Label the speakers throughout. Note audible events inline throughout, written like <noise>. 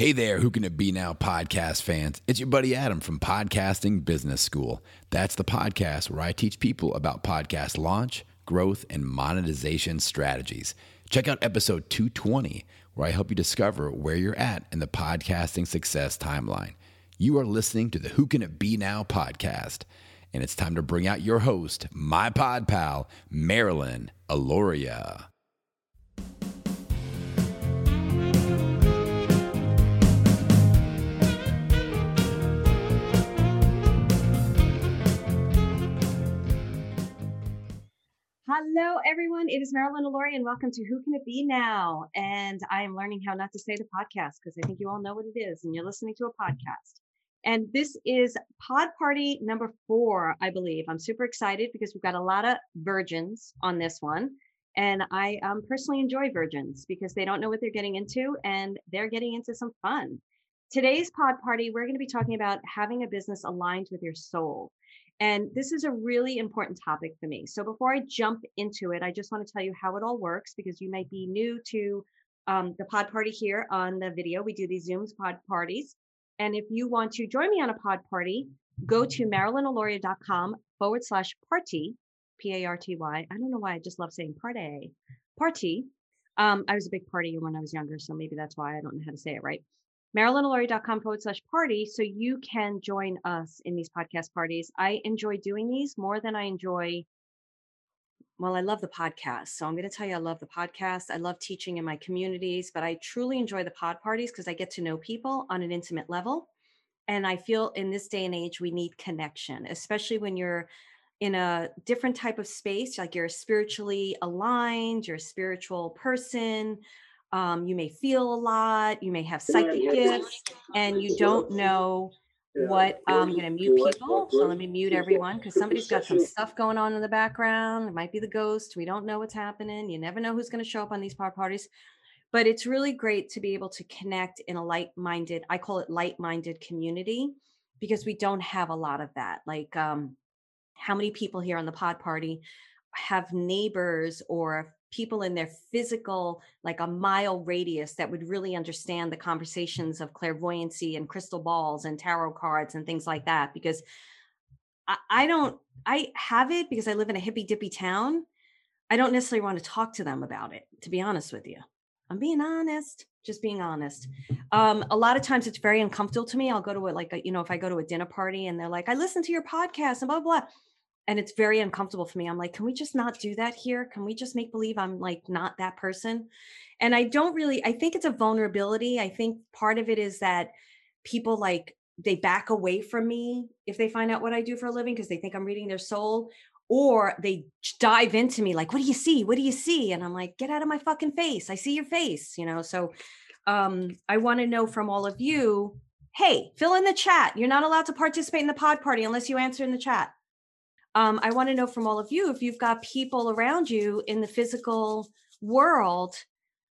Speaker 1: Hey there, who can it be now, podcast fans? It's your buddy Adam from Podcasting Business School. That's the podcast where I teach people about podcast launch, growth, and monetization strategies. Check out episode 220, where I help you discover where you're at in the podcasting success timeline. You are listening to the Who Can It Be Now podcast, and it's time to bring out your host, my pod pal, Marilyn Alauria.
Speaker 2: Hello, everyone. It is Marilyn Alauria, and welcome to Who Can It Be Now? And I am learning how not to say the podcast because I think you all know what it is, and you're listening to a podcast. And this is pod party number four, I believe. I'm super excited because we've got a lot of virgins on this one. And I um, personally enjoy virgins because they don't know what they're getting into and they're getting into some fun. Today's pod party, we're going to be talking about having a business aligned with your soul. And this is a really important topic for me. So before I jump into it, I just want to tell you how it all works because you might be new to um, the pod party here on the video. We do these Zooms pod parties. And if you want to join me on a pod party, go to marilynalauria.com forward slash party, P A R T Y. I don't know why I just love saying party, party. Um, I was a big partier when I was younger, so maybe that's why I don't know how to say it right marilynalauria.com forward slash party so you can join us in these podcast parties. I enjoy doing these more than I enjoy. Well, I love the podcast. So I'm going to tell you, I love the podcast. I love teaching in my communities, but I truly enjoy the pod parties because I get to know people on an intimate level. And I feel in this day and age, we need connection, especially when you're in a different type of space, like you're spiritually aligned, you're a spiritual person, um, you may feel a lot, you may have psychic gifts, and you don't know what I'm going to mute people. So let me mute everyone because somebody's got some stuff going on in the background. It might be the ghost. We don't know what's happening. You never know who's going to show up on these part parties. But it's really great to be able to connect in a light minded, I call it light minded community because we don't have a lot of that. Like, um, how many people here on the pod party have neighbors or people in their physical, like a mile radius, that would really understand the conversations of clairvoyancy and crystal balls and tarot cards and things like that. Because I, I don't, I have it because I live in a hippy dippy town. I don't necessarily want to talk to them about it, to be honest with you. I'm being honest, just being honest. Um, a lot of times it's very uncomfortable to me. I'll go to a, like, a, you know, if I go to a dinner party and they're like, I listen to your podcast and blah, blah, blah and it's very uncomfortable for me. I'm like, can we just not do that here? Can we just make believe I'm like not that person? And I don't really, I think it's a vulnerability. I think part of it is that people like they back away from me if they find out what I do for a living because they think I'm reading their soul or they dive into me like what do you see what do you see and i'm like get out of my fucking face i see your face you know so um i want to know from all of you hey fill in the chat you're not allowed to participate in the pod party unless you answer in the chat um, I want to know from all of you if you've got people around you in the physical world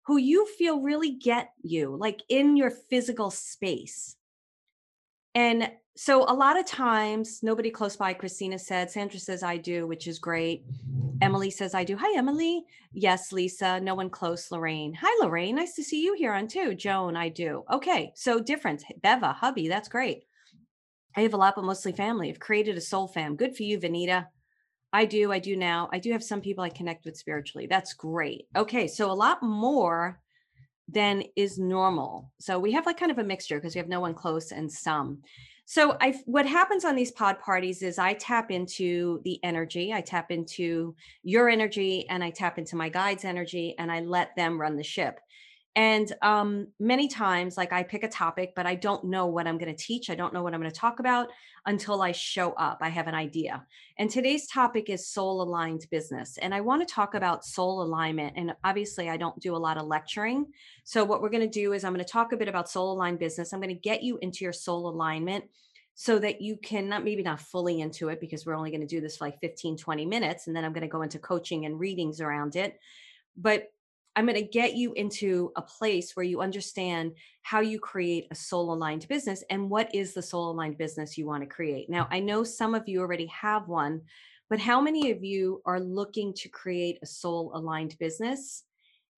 Speaker 2: who you feel really get you, like in your physical space. And so a lot of times, nobody close by, Christina said, Sandra says, I do, which is great. Emily says, I do. Hi, Emily. Yes, Lisa. No one close. Lorraine. Hi, Lorraine. Nice to see you here on too. Joan, I do. Okay. So different. Beva, hubby. That's great. I have a lot, but mostly family. I've created a soul fam. Good for you, Vanita. I do. I do now. I do have some people I connect with spiritually. That's great. Okay. So a lot more than is normal. So we have like kind of a mixture because we have no one close and some. So I what happens on these pod parties is I tap into the energy, I tap into your energy and I tap into my guide's energy and I let them run the ship. And um, many times, like I pick a topic, but I don't know what I'm going to teach. I don't know what I'm going to talk about until I show up. I have an idea. And today's topic is soul aligned business. And I want to talk about soul alignment. And obviously, I don't do a lot of lecturing. So, what we're going to do is I'm going to talk a bit about soul aligned business. I'm going to get you into your soul alignment so that you can not maybe not fully into it because we're only going to do this for like 15 20 minutes and then i'm going to go into coaching and readings around it but I'm going to get you into a place where you understand how you create a soul aligned business and what is the soul aligned business you want to create. Now, I know some of you already have one, but how many of you are looking to create a soul aligned business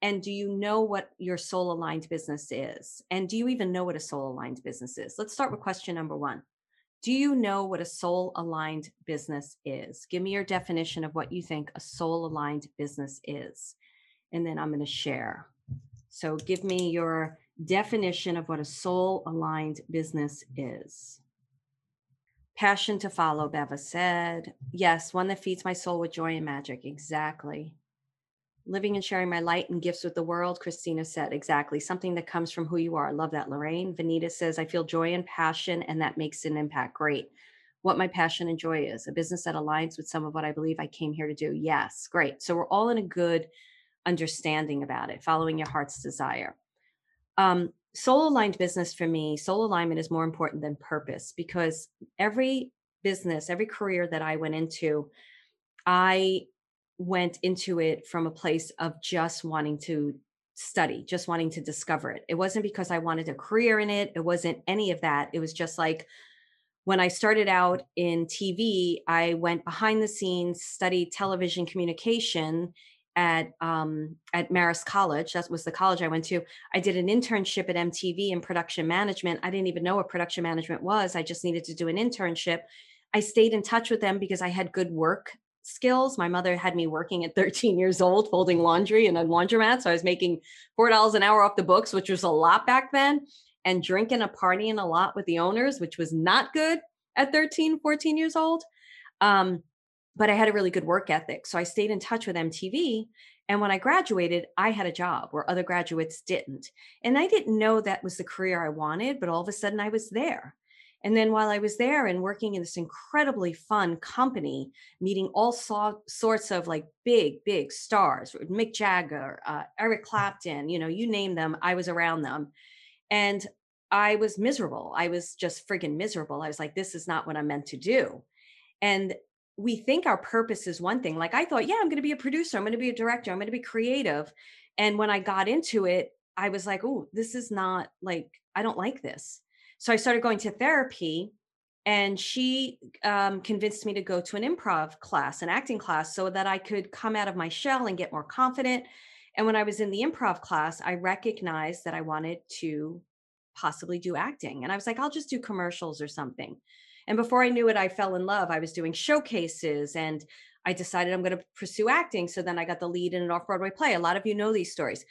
Speaker 2: And do you know what your soul aligned business is? And do you even know what a soul aligned business is? Let's start with question number one. Do you know what a soul aligned business is? Give me your definition of what you think a soul aligned business is. And then I'm going to share. So give me your definition of what a soul aligned business is. Passion to follow, Beva said. Yes, one that feeds my soul with joy and magic. Exactly. Living and sharing my light and gifts with the world, Christina said. Exactly. Something that comes from who you are. Love that, Lorraine. Vanita says, I feel joy and passion, and that makes an impact. Great. What my passion and joy is a business that aligns with some of what I believe I came here to do. Yes, great. So we're all in a good understanding about it, following your heart's desire. Um, soul aligned business for me, soul alignment is more important than purpose because every business, every career that I went into, I went into it from a place of just wanting to study, just wanting to discover it. It wasn't because I wanted a career in it, it wasn't any of that. It was just like, when I started out in TV, I went behind the scenes, studied television communication, at um, at Marist College. That was the college I went to. I did an internship at MTV in production management. I didn't even know what production management was. I just needed to do an internship. I stayed in touch with them because I had good work skills. My mother had me working at <laughs> 13 years old, folding laundry in a laundromat. So I was making $4 an hour off the books, which was a lot back then, and drinking and partying a lot with the owners, which was not good at 13, 14 years old. Um, but I had a really good work ethic. So I stayed in touch with MTV. And when I graduated, I had a job where other graduates didn't. And I didn't know that was the career I wanted, but all of a sudden I was there. And then while I was there and working in this incredibly fun company, meeting all so- sorts of like big, big stars, Mick Jagger, uh, Eric Clapton, you know, you name them, I was around them. And I was miserable. I was just friggin' miserable. I was like, this is not what I'm meant to do. And we think our purpose is one thing. Like I thought, yeah, I'm going to be a producer, I'm going to be a director, I'm going to be creative. And when I got into it, I was like, oh, this is not like, I don't like this. So I started going to therapy and she um, convinced me to go to an improv class, an acting class, so that I could come out of my shell and get more confident. And when I was in the improv class, I recognized that I wanted to possibly do acting. And I was like, I'll just do commercials or something. And before I knew it, I fell in love. I was doing showcases and I decided I'm going to pursue acting. So then I got the lead in an off Broadway play. A lot of you know these stories.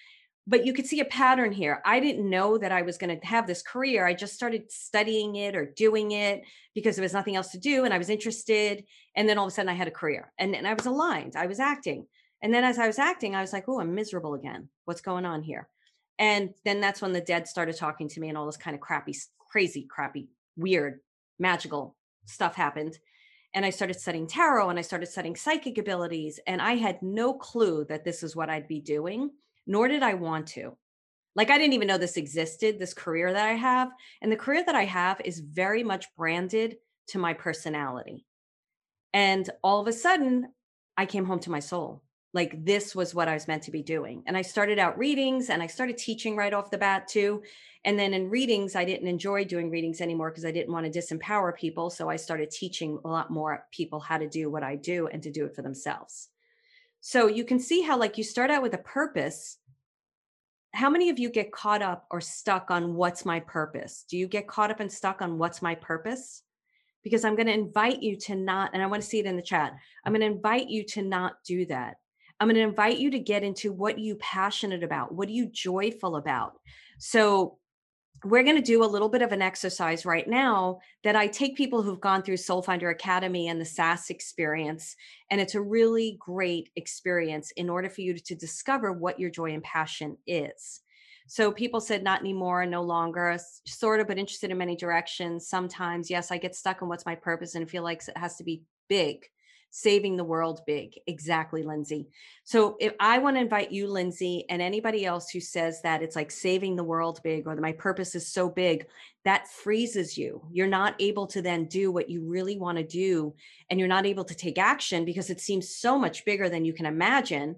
Speaker 2: But you could see a pattern here. I didn't know that I was going to have this career. I just started studying it or doing it because there was nothing else to do and I was interested. And then all of a sudden I had a career and, and I was aligned. I was acting. And then as I was acting, I was like, oh, I'm miserable again. What's going on here? And then that's when the dead started talking to me and all this kind of crappy, crazy, crappy, weird magical stuff happened. And I started studying tarot and I started studying psychic abilities. And I had no clue that this is what I'd be doing, nor did I want to. Like, I didn't even know this existed, this career that I have. And the career that I have is very much branded to my personality. And all of a sudden, I came home to my soul. Like, this was what I was meant to be doing. And I started out readings and I started teaching right off the bat, too. And then in readings, I didn't enjoy doing readings anymore because I didn't want to disempower people. So I started teaching a lot more people how to do what I do and to do it for themselves. So you can see how, like, you start out with a purpose. How many of you get caught up or stuck on what's my purpose? Do you get caught up and stuck on what's my purpose? Because I'm going to invite you to not, and I want to see it in the chat. I'm going to invite you to not do that. I'm going to invite you to get into what you passionate about, what are you joyful about. So we're going to do a little bit of an exercise right now that I take people who've gone through Soul Finder Academy and the SAS experience. And it's a really great experience in order for you to, discover what your joy and passion is. So people said, not anymore, no longer, sort of, but interested in many directions. Sometimes, yes, I get stuck in what's my purpose and feel like it has to be big saving the world big. Exactly, Lindsay. So if I want to invite you, Lindsay, and anybody else who says that it's like saving the world big or that my purpose is so big, that freezes you. You're not able to then do what you really want to do. And you're not able to take action because it seems so much bigger than you can imagine.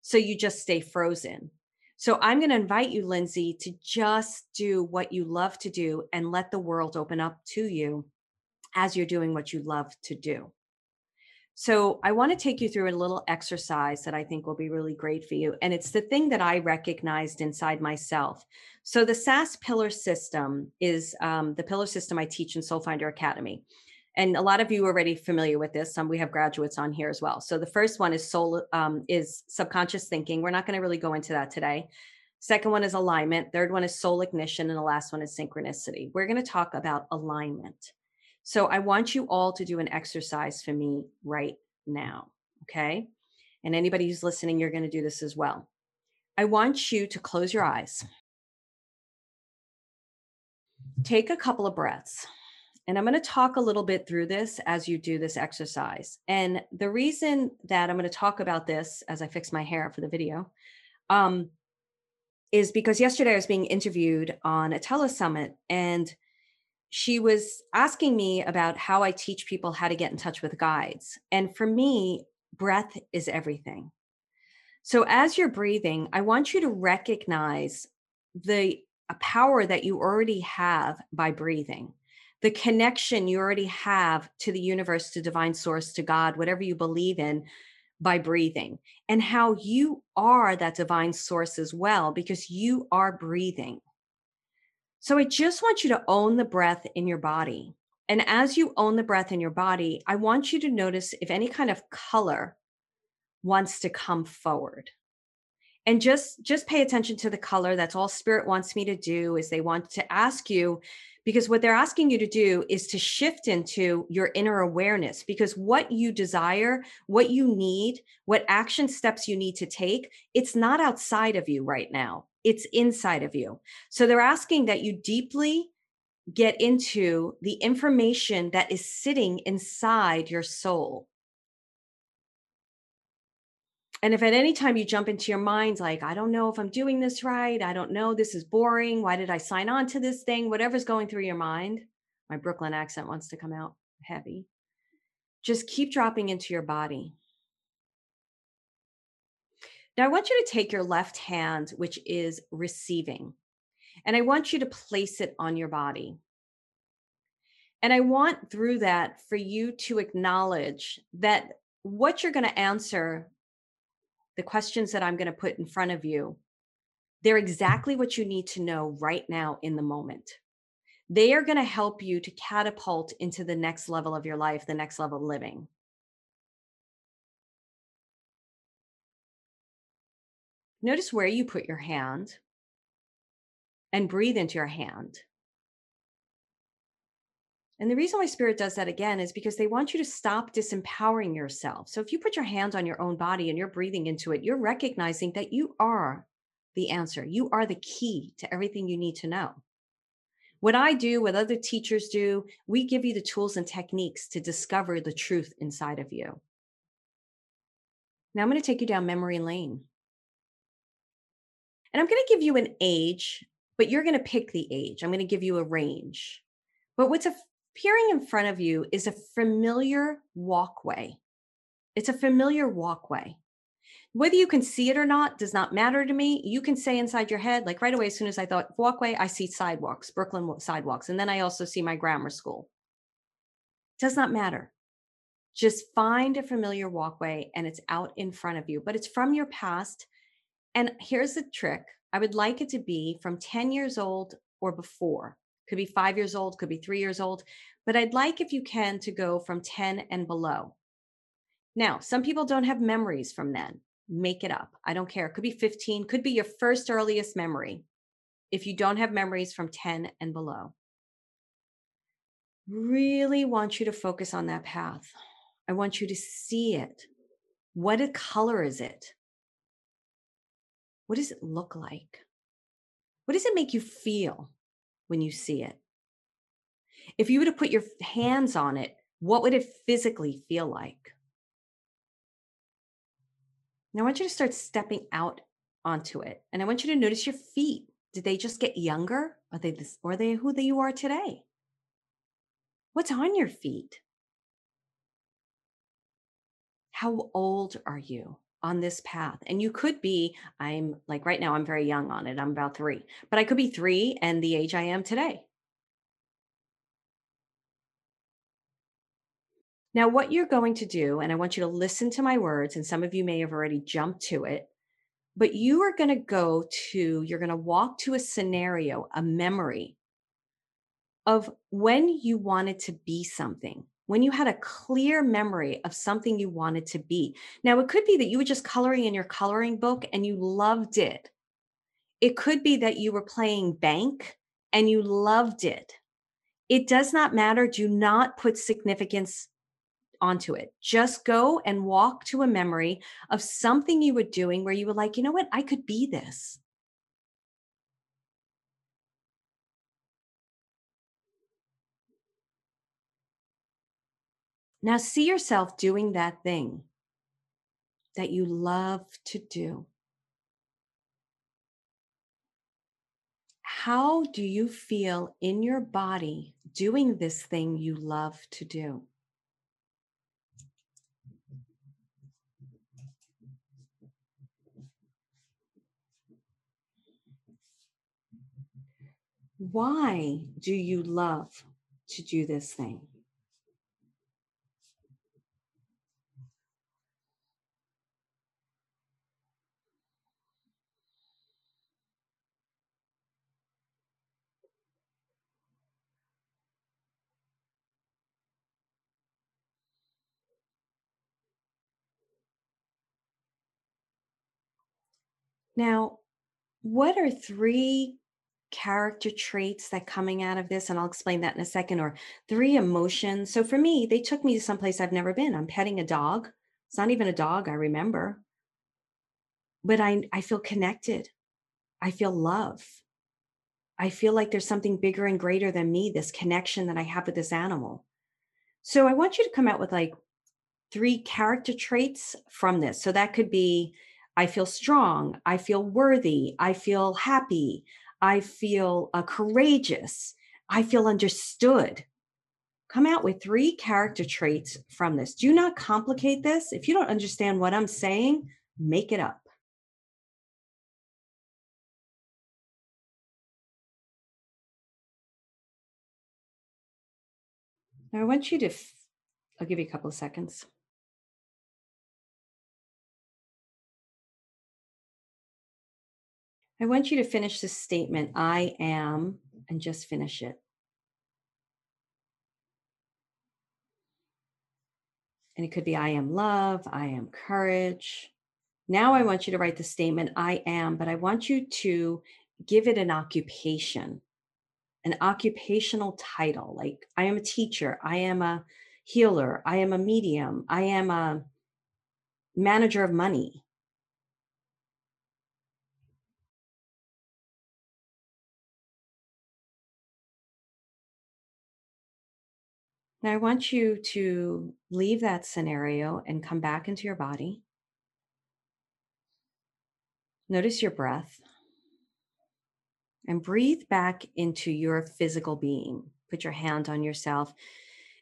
Speaker 2: So you just stay frozen. So I'm going to invite you, Lindsay, to just do what you love to do and let the world open up to you as you're doing what you love to do. So I want to take you through a little exercise that I think will be really great for you. And it's the thing that I recognized inside myself. So the SAS pillar system is um, the pillar system I teach in Soul Finder Academy. And a lot of you are already familiar with this. Some we have graduates on here as well. So the first one is soul um, is subconscious thinking. We're not going to really go into that today. Second one is alignment. Third one is soul ignition. And the last one is synchronicity. We're going to talk about alignment. So I want you all to do an exercise for me right now. Okay. And anybody who's listening, you're going to do this as well. I want you to close your eyes. Take a couple of breaths. And I'm going to talk a little bit through this as you do this exercise. And the reason that I'm going to talk about this as I fix my hair for the video um, is because yesterday I was being interviewed on a telesummit and she was asking me about how I teach people how to get in touch with guides. And for me, breath is everything. So as you're breathing, I want you to recognize the power that you already have by breathing, the connection you already have to the universe, to divine source, to God, whatever you believe in by breathing, and how you are that divine source as well, because you are breathing. So I just want you to own the breath in your body. And as you own the breath in your body, I want you to notice if any kind of color wants to come forward. And just just pay attention to the color. That's all spirit wants me to do is they want to ask you because what they're asking you to do is to shift into your inner awareness because what you desire, what you need, what action steps you need to take, it's not outside of you right now it's inside of you. So they're asking that you deeply get into the information that is sitting inside your soul. And if at any time you jump into your mind, like, I don't know if I'm doing this right, I don't know, this is boring, why did I sign on to this thing, whatever's going through your mind, my Brooklyn accent wants to come out heavy. Just keep dropping into your body. Now, I want you to take your left hand, which is receiving, and I want you to place it on your body. And I want through that for you to acknowledge that what you're going to answer, the questions that I'm going to put in front of you, they're exactly what you need to know right now in the moment. They are going to help you to catapult into the next level of your life, the next level of living. Notice where you put your hand and breathe into your hand. And the reason why spirit does that again is because they want you to stop disempowering yourself. So if you put your hand on your own body and you're breathing into it, you're recognizing that you are the answer. You are the key to everything you need to know. What I do, what other teachers do, we give you the tools and techniques to discover the truth inside of you. Now I'm going to take you down memory lane. And I'm going to give you an age, but you're going to pick the age. I'm going to give you a range. But what's appearing in front of you is a familiar walkway. It's a familiar walkway. Whether you can see it or not does not matter to me. You can say inside your head, like right away, as soon as I thought walkway, I see sidewalks, Brooklyn sidewalks. And then I also see my grammar school. Does not matter. Just find a familiar walkway and it's out in front of you, but it's from your past and here's the trick I would like it to be from 10 years old or before. Could be five years old, could be three years old, but I'd like, if you can, to go from 10 and below. Now, some people don't have memories from then. Make it up. I don't care. It could be 15, could be your first earliest memory if you don't have memories from 10 and below. Really want you to focus on that path. I want you to see it. What a color is it? What does it look like? What does it make you feel when you see it? If you were to put your hands on it, what would it physically feel like? Now I want you to start stepping out onto it. And I want you to notice your feet. Did they just get younger? Are they this, or are they who they you are today? What's on your feet? How old are you? On this path. And you could be, I'm like right now, I'm very young on it. I'm about three, but I could be three and the age I am today. Now, what you're going to do, and I want you to listen to my words, and some of you may have already jumped to it, but you are going to go to, you're going to walk to a scenario, a memory of when you wanted to be something, when you had a clear memory of something you wanted to be. Now, it could be that you were just coloring in your coloring book and you loved it. It could be that you were playing bank and you loved it. It does not matter. Do not put significance onto it. Just go and walk to a memory of something you were doing where you were like, you know what? I could be this. Now see yourself doing that thing that you love to do. How do you feel in your body doing this thing you love to do? Why do you love to do this thing? Now, what are three character traits that coming out of this and I'll explain that in a second or three emotions. So for me, they took me to someplace I've never been. I'm petting a dog. It's not even a dog I remember. But I I feel connected. I feel love. I feel like there's something bigger and greater than me, this connection that I have with this animal. So I want you to come out with like three character traits from this. So that could be I feel strong, I feel worthy, I feel happy, I feel uh, courageous. I feel understood. Come out with three character traits from this. Do not complicate this. If you don't understand what I'm saying, make it up. Now, I want you to, I'll give you a couple of seconds. I want you to finish this statement I am, and just finish it. And it could be I am love, I am courage. Now I want you to write the statement I am, but I want you to give it an occupation, an occupational title. Like I am a teacher, I am a healer, I am a medium, I am a manager of money, Now, I want you to leave that scenario and come back into your body. Notice your breath and breathe back into your physical being. Put your hand on yourself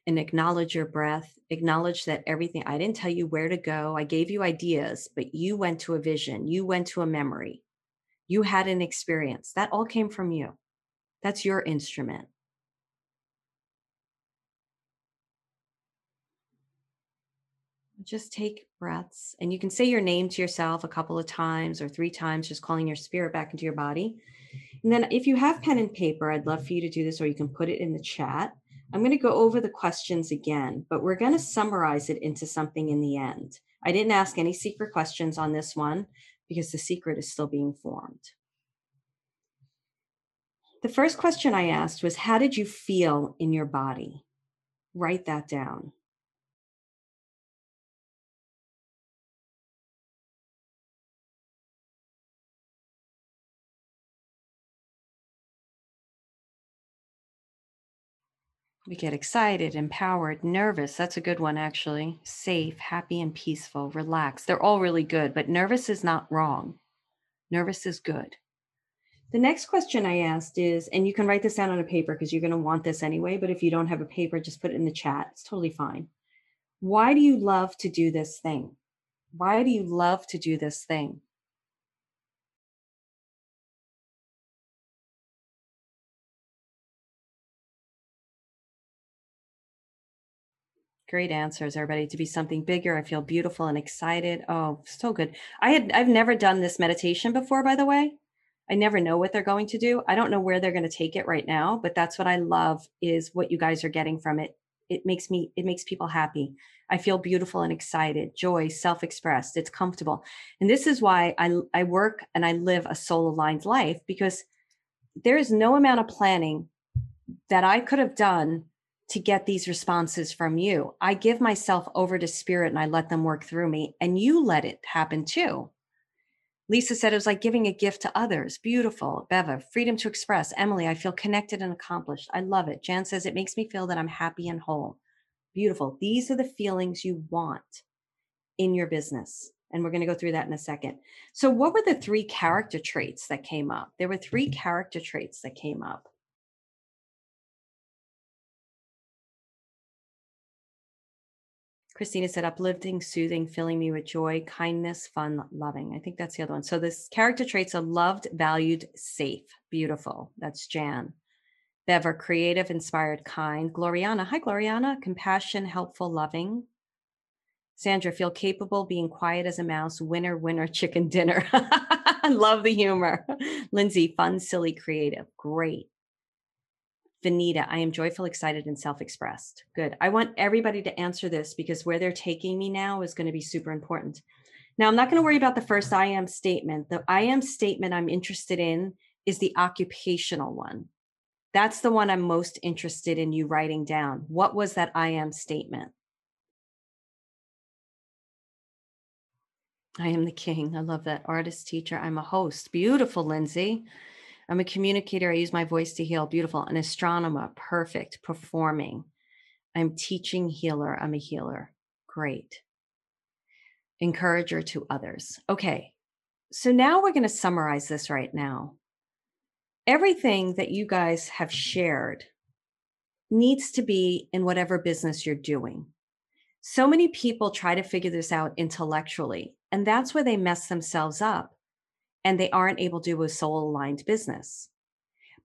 Speaker 2: and acknowledge your breath. Acknowledge that everything, I didn't tell you where to go. I gave you ideas, but you went to a vision, you went to a memory, you had an experience. That all came from you. That's your instrument. Just take breaths and you can say your name to yourself a couple of times or three times just calling your spirit back into your body. And then if you have pen and paper i'd love for you to do this or you can put it in the chat. I'm going to go over the questions again but we're going to summarize it into something in the end. I didn't ask any secret questions on this one because the secret is still being formed. The first question i asked was how did you feel in your body? Write that down We get excited, empowered, nervous. That's a good one, actually. Safe, happy, and peaceful, relaxed. They're all really good, but nervous is not wrong. Nervous is good. The next question I asked is, and you can write this down on a paper because you're going to want this anyway, but if you don't have a paper, just put it in the chat. It's totally fine. Why do you love to do this thing? Why do you love to do this thing? Great answers, everybody. To be something bigger, I feel beautiful and excited. Oh, so good. I had I've never done this meditation before, by the way. I never know what they're going to do. I don't know where they're going to take it right now, but that's what I love is what you guys are getting from it. It makes me it makes people happy. I feel beautiful and excited, joy, self-expressed. It's comfortable. And this is why I I work and I live a soul aligned life because there is no amount of planning that I could have done to get these responses from you. I give myself over to spirit and I let them work through me, and you let it happen too. Lisa said it was like giving a gift to others. Beautiful. Beva, freedom to express. Emily, I feel connected and accomplished. I love it. Jan says it makes me feel that I'm happy and whole. Beautiful. These are the feelings you want in your business. And we're going to go through that in a second. So, what were the three character traits that came up? There were three mm-hmm. character traits that came up. Christina said, uplifting, soothing, filling me with joy, kindness, fun, loving. I think that's the other one. So this character traits are loved, valued, safe, beautiful. That's Jan. Bev are creative, inspired, kind. Gloriana, hi Gloriana, compassion, helpful, loving. Sandra, feel capable, being quiet as a mouse, winner, winner, <laughs> chicken dinner. <laughs> I love the humor. Lindsay, fun, silly, creative. Great. Vanita, I am joyful, excited, and self expressed. Good. I want everybody to answer this because where they're taking me now is going to be super important. Now, I'm not going to worry about the first I am statement. The I am statement I'm interested in is the occupational one. That's the one I'm most interested in you writing down. What was that I am statement? I am the king. I love that. Artist, teacher. I'm a host. Beautiful, Lindsay. I'm a communicator. I use my voice to heal. Beautiful. An astronomer. Perfect. Performing. I'm teaching healer. I'm a healer. Great. Encourager to others. Okay. So now we're going to summarize this right now. Everything that you guys have shared needs to be in whatever business you're doing. So many people try to figure this out intellectually, and that's where they mess themselves up and they aren't able to do a soul aligned business.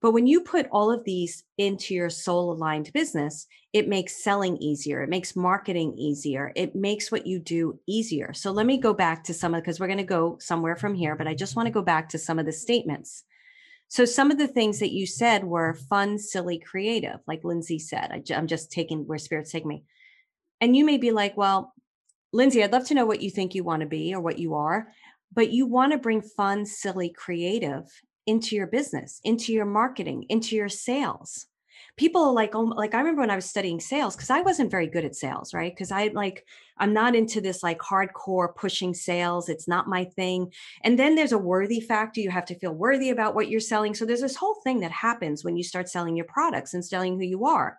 Speaker 2: But when you put all of these into your soul aligned business, it makes selling easier. It makes marketing easier. It makes what you do easier. So let me go back to some of because we're going to go somewhere from here, but I just want to go back to some of the statements. So some of the things that you said were fun, silly, creative, like Lindsay said. I, am just taking where spirits take me. And you may be like, well, Lindsay, I'd love to know what you think you want to be or what you are but you want to bring fun, silly, creative into your business, into your marketing, into your sales. People are like, oh, like I remember when I was studying sales because I wasn't very good at sales, right? Because I like, I'm not into this like hardcore pushing sales. It's not my thing. And then there's a worthy factor. You have to feel worthy about what you're selling. So there's this whole thing that happens when you start selling your products and selling who you are.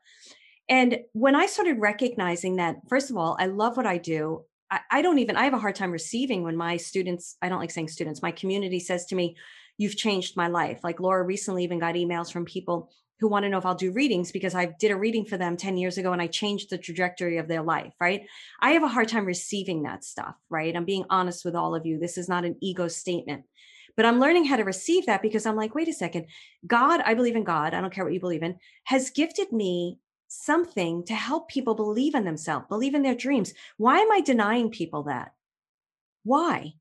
Speaker 2: And when I started recognizing that, first of all, I love what I do. I, don't even, I have a hard time receiving when my students, I don't like saying students, my community says to me, you've changed my life. Like Laura recently even got emails from people who want to know if I'll do readings because I did a reading for them 10 years ago and I changed the trajectory of their life, right? I have a hard time receiving that stuff, right? I'm being honest with all of you. This is not an ego statement. But I'm learning how to receive that because I'm like, wait a second. God, I believe in God. I don't care what you believe in, has gifted me something to help people believe in themselves, believe in their dreams. Why am I denying people that? Why?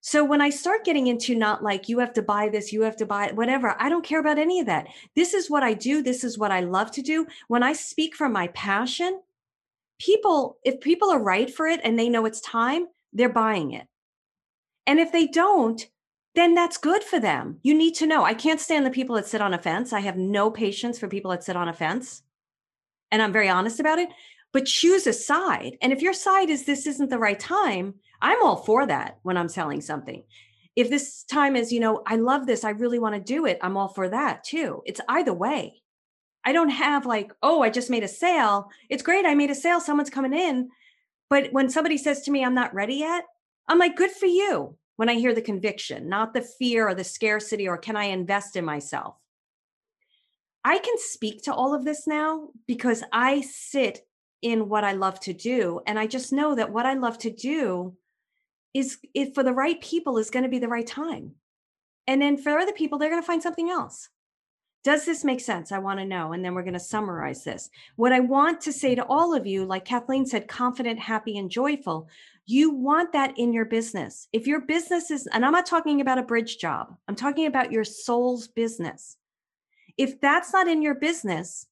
Speaker 2: So when I start getting into not like you have to buy this, you have to buy whatever, I don't care about any of that. This is what I do. This is what I love to do. When I speak from my passion, people, if people are right for it and they know it's time, they're buying it. And if they don't, then that's good for them. You need to know. I can't stand the people that sit on a fence. I have no patience for people that sit on a fence and I'm very honest about it, but choose a side. And if your side is this isn't the right time, I'm all for that when I'm selling something. If this time is, you know, I love this, I really want to do it, I'm all for that too. It's either way. I don't have like, oh, I just made a sale. It's great. I made a sale. Someone's coming in. But when somebody says to me, I'm not ready yet, I'm like, good for you. When I hear the conviction, not the fear or the scarcity or can I invest in myself? I can speak to all of this now because I sit in what I love to do. And I just know that what I love to do is, if for the right people, is going to be the right time. And then for other people, they're going to find something else. Does this make sense? I want to know. And then we're going to summarize this. What I want to say to all of you, like Kathleen said, confident, happy, and joyful, you want that in your business. If your business is, and I'm not talking about a bridge job, I'm talking about your soul's business. If that's not in your business,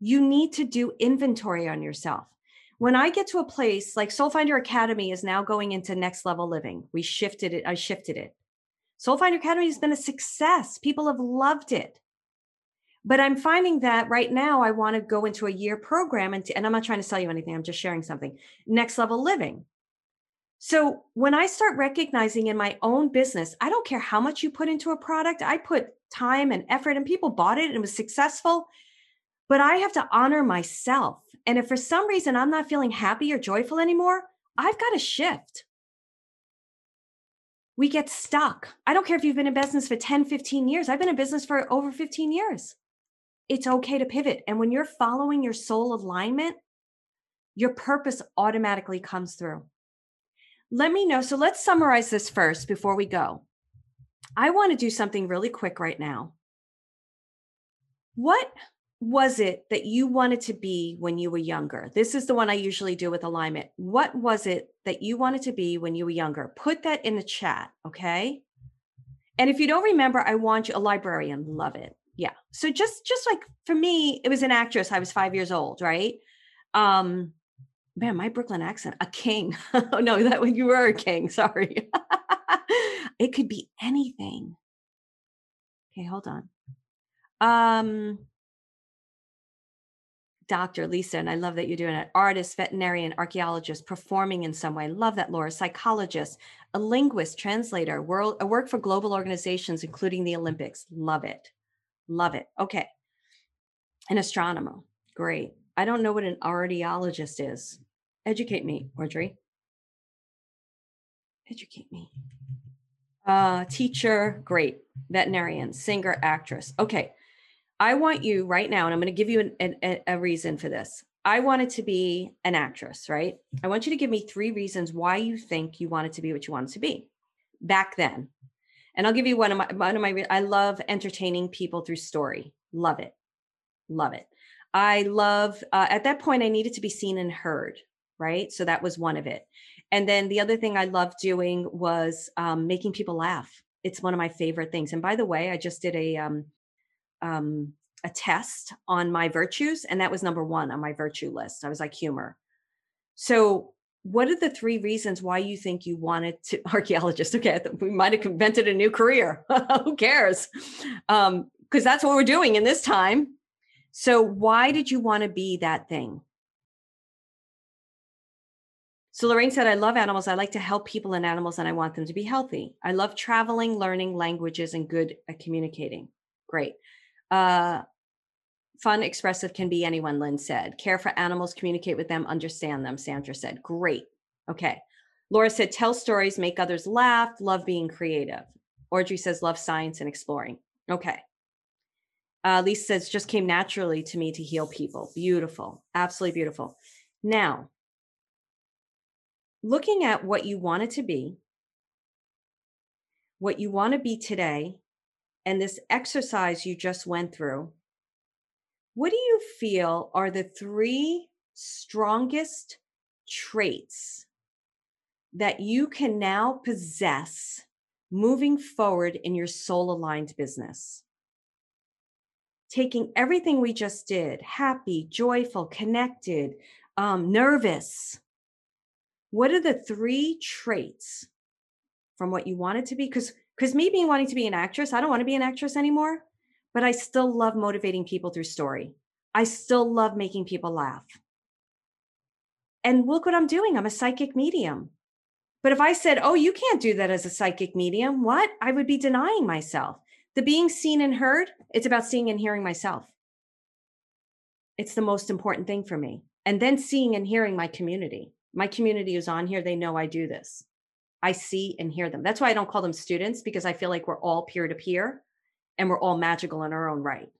Speaker 2: you need to do inventory on yourself. When I get to a place like Soul Finder Academy is now going into next level living, we shifted it, I shifted it. Soul Finder Academy has been a success. People have loved it. But I'm finding that right now I want to go into a year program and, and I'm not trying to sell you anything. I'm just sharing something. Next level living. So when I start recognizing in my own business, I don't care how much you put into a product, I put time and effort and people bought it and it was successful. But I have to honor myself. And if for some reason I'm not feeling happy or joyful anymore, I've got to shift. We get stuck. I don't care if you've been in business for 10, 15 years. I've been in business for over 15 years it's okay to pivot. And when you're following your soul alignment, your purpose automatically comes through. Let me know. So let's summarize this first before we go. I want to do something really quick right now. What was it that you wanted to be when you were younger? This is the one I usually do with alignment. What was it that you wanted to be when you were younger? Put that in the chat, okay? And if you don't remember, I want you a librarian, love it yeah so just just like for me it was an actress i was five years old right um man my brooklyn accent a king <laughs> oh no that when you were a king <laughs> sorry <laughs> it could be anything okay hold on um doctor lisa and i love that you're doing it artist veterinarian archaeologist performing in some way love that laura psychologist a linguist translator world a work for global organizations including the olympics love it Love it. Okay. An astronomer. Great. I don't know what an audiologist is. Educate me, Audrey. Educate me. Uh, teacher, great. Veterinarian, singer, actress. Okay. I want you right now, and I'm going to give you an, an, a reason for this. I wanted to be an actress, right? I want you to give me three reasons why you think you wanted to be what you wanted to be back then. And I'll give you one of my one of my I love entertaining people through story. Love it. Love it. I love uh, at that point I needed to be seen and heard, right? So that was one of it. And then the other thing I loved doing was um, making people laugh. It's one of my favorite things. And by the way, I just did a um, um, a test on my virtues, and that was number one on my virtue list. I was like humor. So what are the three reasons why you think you wanted to <laughs> archaeologist okay we might have invented a new career <laughs> who cares um because that's what we're doing in this time so why did you want to be that thing so lorraine said i love animals i like to help people and animals and i want them to be healthy i love traveling learning languages and good at communicating great uh Fun, expressive can be anyone, Lynn said. Care for animals, communicate with them, understand them, Sandra said. Great. Okay. Laura said, tell stories, make others laugh, love being creative. Audrey says, love science and exploring. Okay. Uh, Lisa says, just came naturally to me to heal people. Beautiful. Absolutely beautiful. Now, looking at what you wanted to be, what you want to be today, and this exercise you just went through what do you feel are the three strongest traits that you can now possess moving forward in your soul aligned business? Taking everything we just did happy, joyful, connected, um, nervous. What are the three traits from what you wanted to be? Because because me being wanting to be an actress, I don't want to be an actress anymore but I still love motivating people through story. I still love making people laugh. And look what I'm doing. I'm a psychic medium. But if I said, oh, you can't do that as a psychic medium, what? I would be denying myself. The being seen and heard, it's about seeing and hearing myself. It's the most important thing for me. And then seeing and hearing my community. My community is on here. They know I do this. I see and hear them. That's why I don't call them students because I feel like we're all peer to peer and we're all magical in our own right.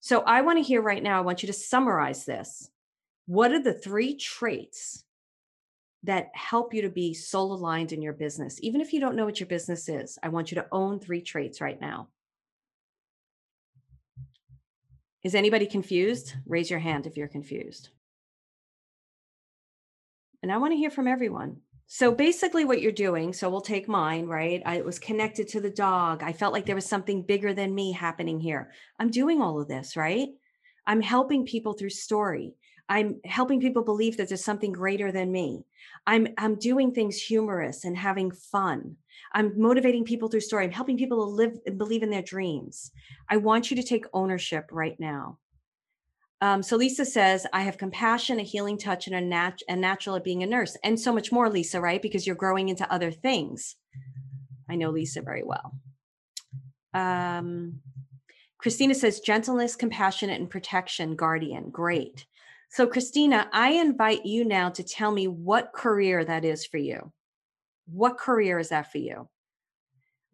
Speaker 2: So I want to hear right now, I want you to summarize this. What are the three traits that help you to be soul aligned in your business? Even if you don't know what your business is, I want you to own three traits right now. Is anybody confused? Raise your hand if you're confused. And I want to hear from everyone. So basically, what you're doing, so we'll take mine, right? I was connected to the dog. I felt like there was something bigger than me happening here. I'm doing all of this, right? I'm helping people through story. I'm helping people believe that there's something greater than me. I'm I'm doing things humorous and having fun. I'm motivating people through story. I'm helping people to live and believe in their dreams. I want you to take ownership right now. Um, so Lisa says, I have compassion, a healing touch, and a, nat- a natural at being a nurse, and so much more, Lisa, right? Because you're growing into other things. I know Lisa very well. Um, Christina says, gentleness, compassionate, and protection, guardian. Great. So, Christina, I invite you now to tell me what career that is for you. What career is that for you?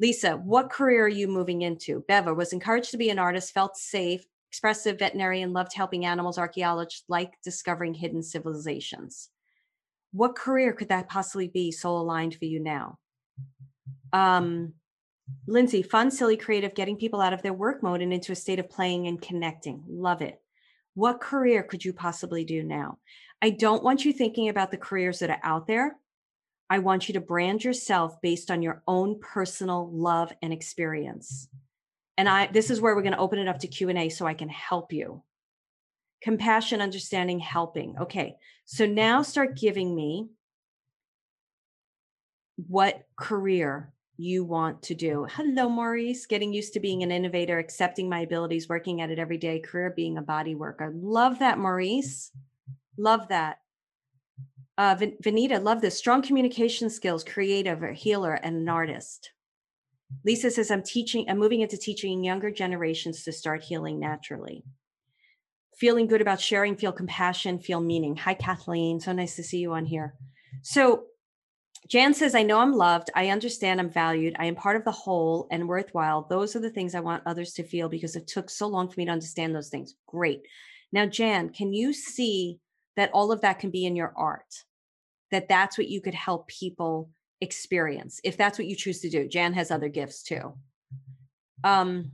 Speaker 2: Lisa, what career are you moving into? Beva was encouraged to be an artist, felt safe, expressive veterinarian, loved helping animals, archaeologist, like discovering hidden civilizations. What career could that possibly be so aligned for you now? Um, Lindsay, fun, silly, creative, getting people out of their work mode and into a state of playing and connecting. Love it. What career could you possibly do now? I don't want you thinking about the careers that are out there. I want you to brand yourself based on your own personal love and experience. And I this is where we're going to open it up to Q&A so I can help you. Compassion, understanding, helping. Okay. So now start giving me what career you want to do. Hello, Maurice. Getting used to being an innovator, accepting my abilities, working at it every day, career being a body worker. Love that, Maurice. Love that. Uh, Vanita, love this. Strong communication skills, creative, a healer, and an artist. Lisa says, I'm teaching, I'm moving into teaching younger generations to start healing naturally. Feeling good about sharing, feel compassion, feel meaning. Hi, Kathleen. So nice to see you on here. So Jan says, I know I'm loved. I understand I'm valued. I am part of the whole and worthwhile. Those are the things I want others to feel because it took so long for me to understand those things. Great. Now, Jan, can you see that all of that can be in your art? That that's what you could help people experience if that's what you choose to do. Jan has other gifts too. Um,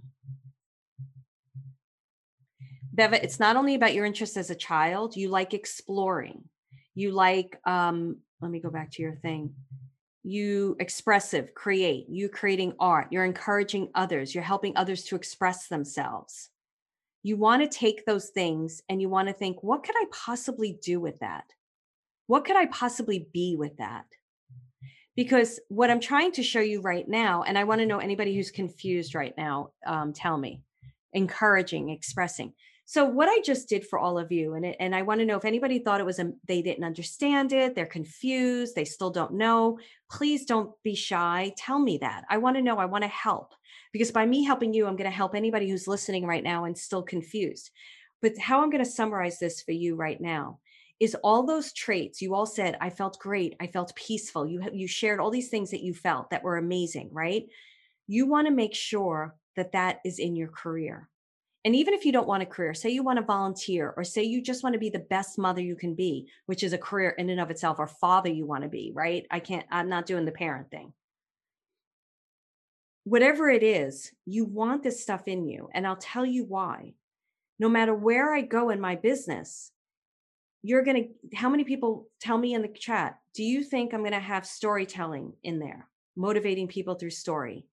Speaker 2: Beva, it's not only about your interest as a child, you like exploring. You like um, let me go back to your thing you expressive create you creating art you're encouraging others you're helping others to express themselves you want to take those things and you want to think what could i possibly do with that what could i possibly be with that because what i'm trying to show you right now and i want to know anybody who's confused right now um, tell me encouraging expressing so what I just did for all of you, and it, and I want to know if anybody thought it was a they didn't understand it, they're confused, they still don't know. Please don't be shy. Tell me that. I want to know. I want to help because by me helping you, I'm going to help anybody who's listening right now and still confused. But how I'm going to summarize this for you right now is all those traits you all said I felt great, I felt peaceful. You you shared all these things that you felt that were amazing, right? You want to make sure that that is in your career and even if you don't want a career, say you want to volunteer, or say you just want to be the best mother you can be, which is a career in and of itself, or father you want to be, right? I can't, I'm not doing the parent thing. Whatever it is, you want this stuff in you. And I'll tell you why. No matter where I go in my business, you're going to, how many people tell me in the chat, do you think I'm going to have storytelling in there, motivating people through story?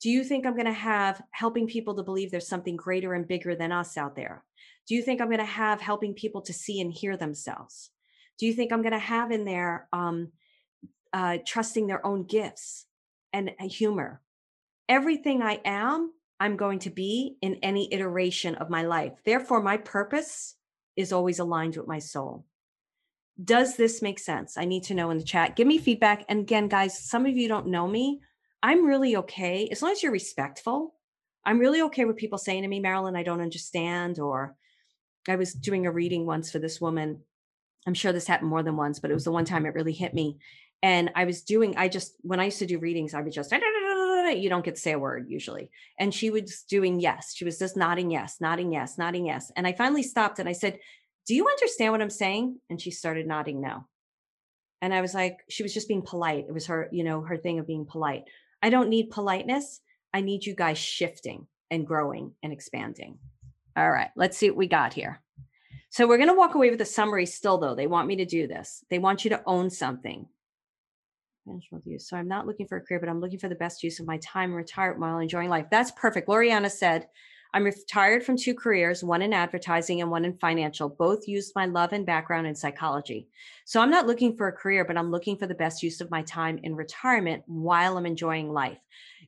Speaker 2: Do you think I'm going to have helping people to believe there's something greater and bigger than us out there? Do you think I'm going to have helping people to see and hear themselves? Do you think I'm going to have in there um, uh, trusting their own gifts and uh, humor? Everything I am, I'm going to be in any iteration of my life. Therefore, my purpose is always aligned with my soul. Does this make sense? I need to know in the chat. Give me feedback. And again, guys, some of you don't know me. I'm really okay as long as you're respectful. I'm really okay with people saying to me, Marilyn, I don't understand. Or I was doing a reading once for this woman. I'm sure this happened more than once, but it was the one time it really hit me. And I was doing, I just, when I used to do readings, I would just, you don't get to say a word usually. And she was doing yes. She was just nodding yes, nodding yes, nodding yes. And I finally stopped and I said, Do you understand what I'm saying? And she started nodding no. And I was like, she was just being polite. It was her, you know, her thing of being polite. I don't need politeness. I need you guys shifting and growing and expanding. All right, let's see what we got here. So we're going to walk away with a summary still, though. They want me to do this. They want you to own something. So I'm not looking for a career, but I'm looking for the best use of my time and retire while enjoying life. That's perfect. Loriana said, I'm retired from two careers, one in advertising and one in financial. Both used my love and background in psychology. So I'm not looking for a career, but I'm looking for the best use of my time in retirement while I'm enjoying life.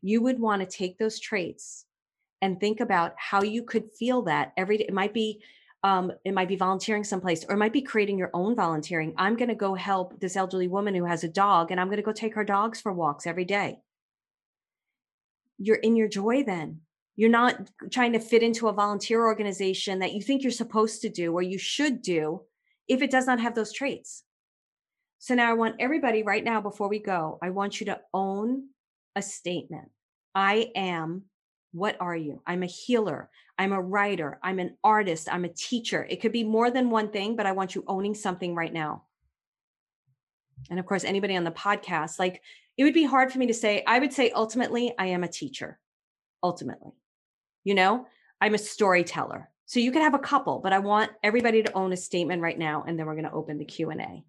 Speaker 2: You would want to take those traits and think about how you could feel that every day. It might be um, it might be volunteering someplace or it might be creating your own volunteering. I'm going to go help this elderly woman who has a dog and I'm going to go take her dogs for walks every day. You're in your joy then. You're not trying to fit into a volunteer organization that you think you're supposed to do or you should do if it does not have those traits. So now I want everybody right now before we go, I want you to own a statement. I am what are you? I'm a healer. I'm a writer. I'm an artist. I'm a teacher. It could be more than one thing, but I want you owning something right now. And of course, anybody on the podcast, like it would be hard for me to say, I would say ultimately, I am a teacher. Ultimately, you know, I'm a storyteller. So you could have a couple, but I want everybody to own a statement right now. And then we're going to open the Q&A.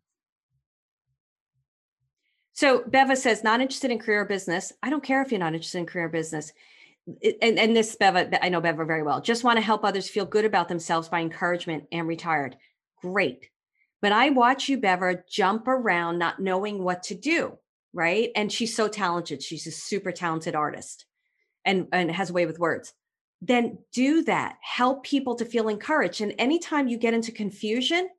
Speaker 2: So Beva says, not interested in career business. I don't care if you're not interested in career business and, and this Beva, I know Beva very well, just want to help others feel good about themselves by encouragement and retired. Great. But I watch you, Beva, jump around not knowing what to do. Right. And she's so talented. She's a super talented artist and, and has a way with words. Then do that. Help people to feel encouraged. And anytime you get into confusion,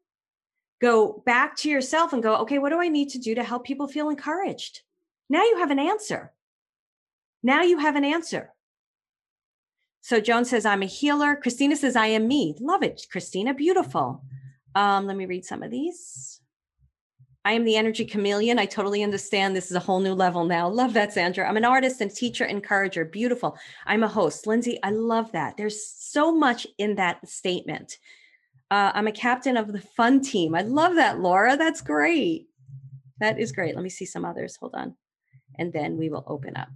Speaker 2: go back to yourself and go, okay, what do I need to do to help people feel encouraged? Now you have an answer. Now you have an answer. So Joan says, I'm a healer. Christina says, I am me. Love it, Christina. Beautiful. Um, let me read some of these. I am the energy chameleon. I totally understand. This is a whole new level now. Love that, Sandra. I'm an artist and teacher, encourager. Beautiful. I'm a host. Lindsay, I love that. There's so much in that statement. Uh, I'm a captain of the fun team. I love that, Laura. That's great. That is great. Let me see some others. Hold on. And then we will open up.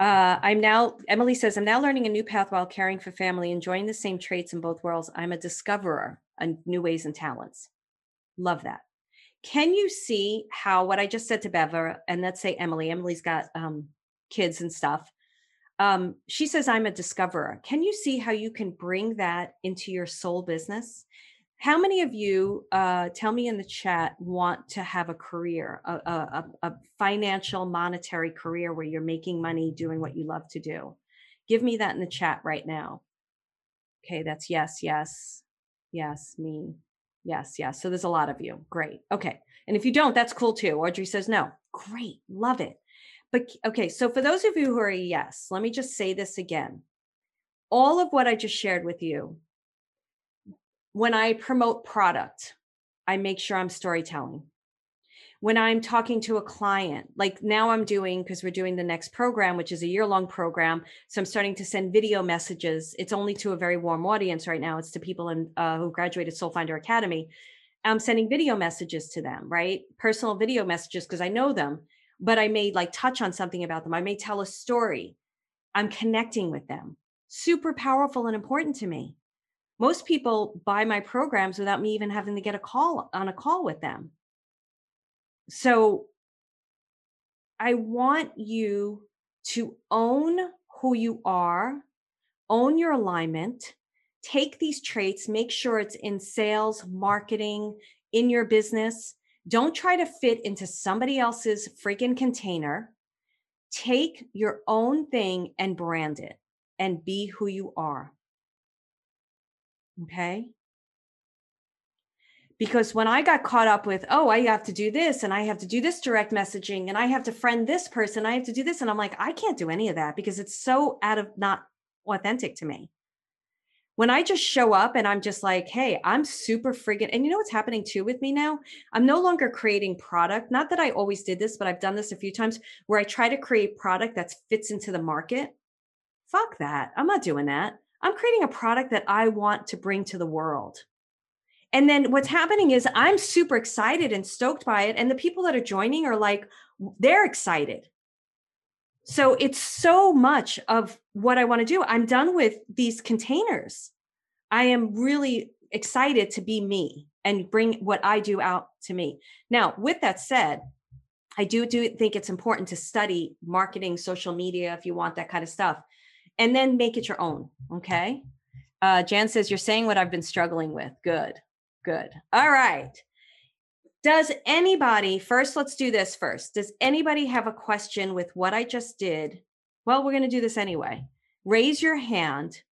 Speaker 2: Uh, I'm now, Emily says, I'm now learning a new path while caring for family, enjoying the same traits in both worlds. I'm a discoverer of new ways and talents. Love that. Can you see how what I just said to Beva, and let's say Emily, Emily's got um, kids and stuff. Um, she says, I'm a discoverer. Can you see how you can bring that into your soul business? How many of you, uh, tell me in the chat, want to have a career, a, a, a financial, monetary career where you're making money doing what you love to do? Give me that in the chat right now. Okay, that's yes, yes, yes, me, yes, yes. So there's a lot of you. Great. Okay. And if you don't, that's cool too. Audrey says no. Great. Love it. But okay, so for those of you who are yes, let me just say this again. All of what I just shared with you when I promote product, I make sure I'm storytelling. When I'm talking to a client, like now I'm doing, because we're doing the next program, which is a year long program. So I'm starting to send video messages. It's only to a very warm audience right now. It's to people in, uh, who graduated Soul Finder Academy. I'm sending video messages to them, right? Personal video messages because I know them, but I may like touch on something about them. I may tell a story. I'm connecting with them. Super powerful and important to me most people buy my programs without me even having to get a call on a call with them. So i want you to own who you are own your alignment take these traits make sure it's in sales marketing in your business. Don't try to fit into somebody else's freaking container. Take your own thing and brand it and be who you are Okay. Because when I got caught up with, oh, I have to do this and I have to do this direct messaging and I have to friend this person, I have to do this. And I'm like, I can't do any of that because it's so out of not authentic to me. When I just show up and I'm just like, hey, I'm super friggin', and you know what's happening too with me now? I'm no longer creating product. Not that I always did this, but I've done this a few times where I try to create product that fits into the market. Fuck that. I'm not doing that. I'm creating a product that I want to bring to the world. And then what's happening is I'm super excited and stoked by it. And the people that are joining are like, they're excited. So it's so much of what I want to do. I'm done with these containers. I am really excited to be me and bring what I do out to me. Now, with that said, I do do think it's important to study marketing, social media if you want that kind of stuff, and then make it your own. Okay. Uh, Jan says you're saying what I've been struggling with. Good, good. All right. Does anybody first? Let's do this first. Does anybody have a question with what I just did? Well, we're going to do this anyway. Raise your hand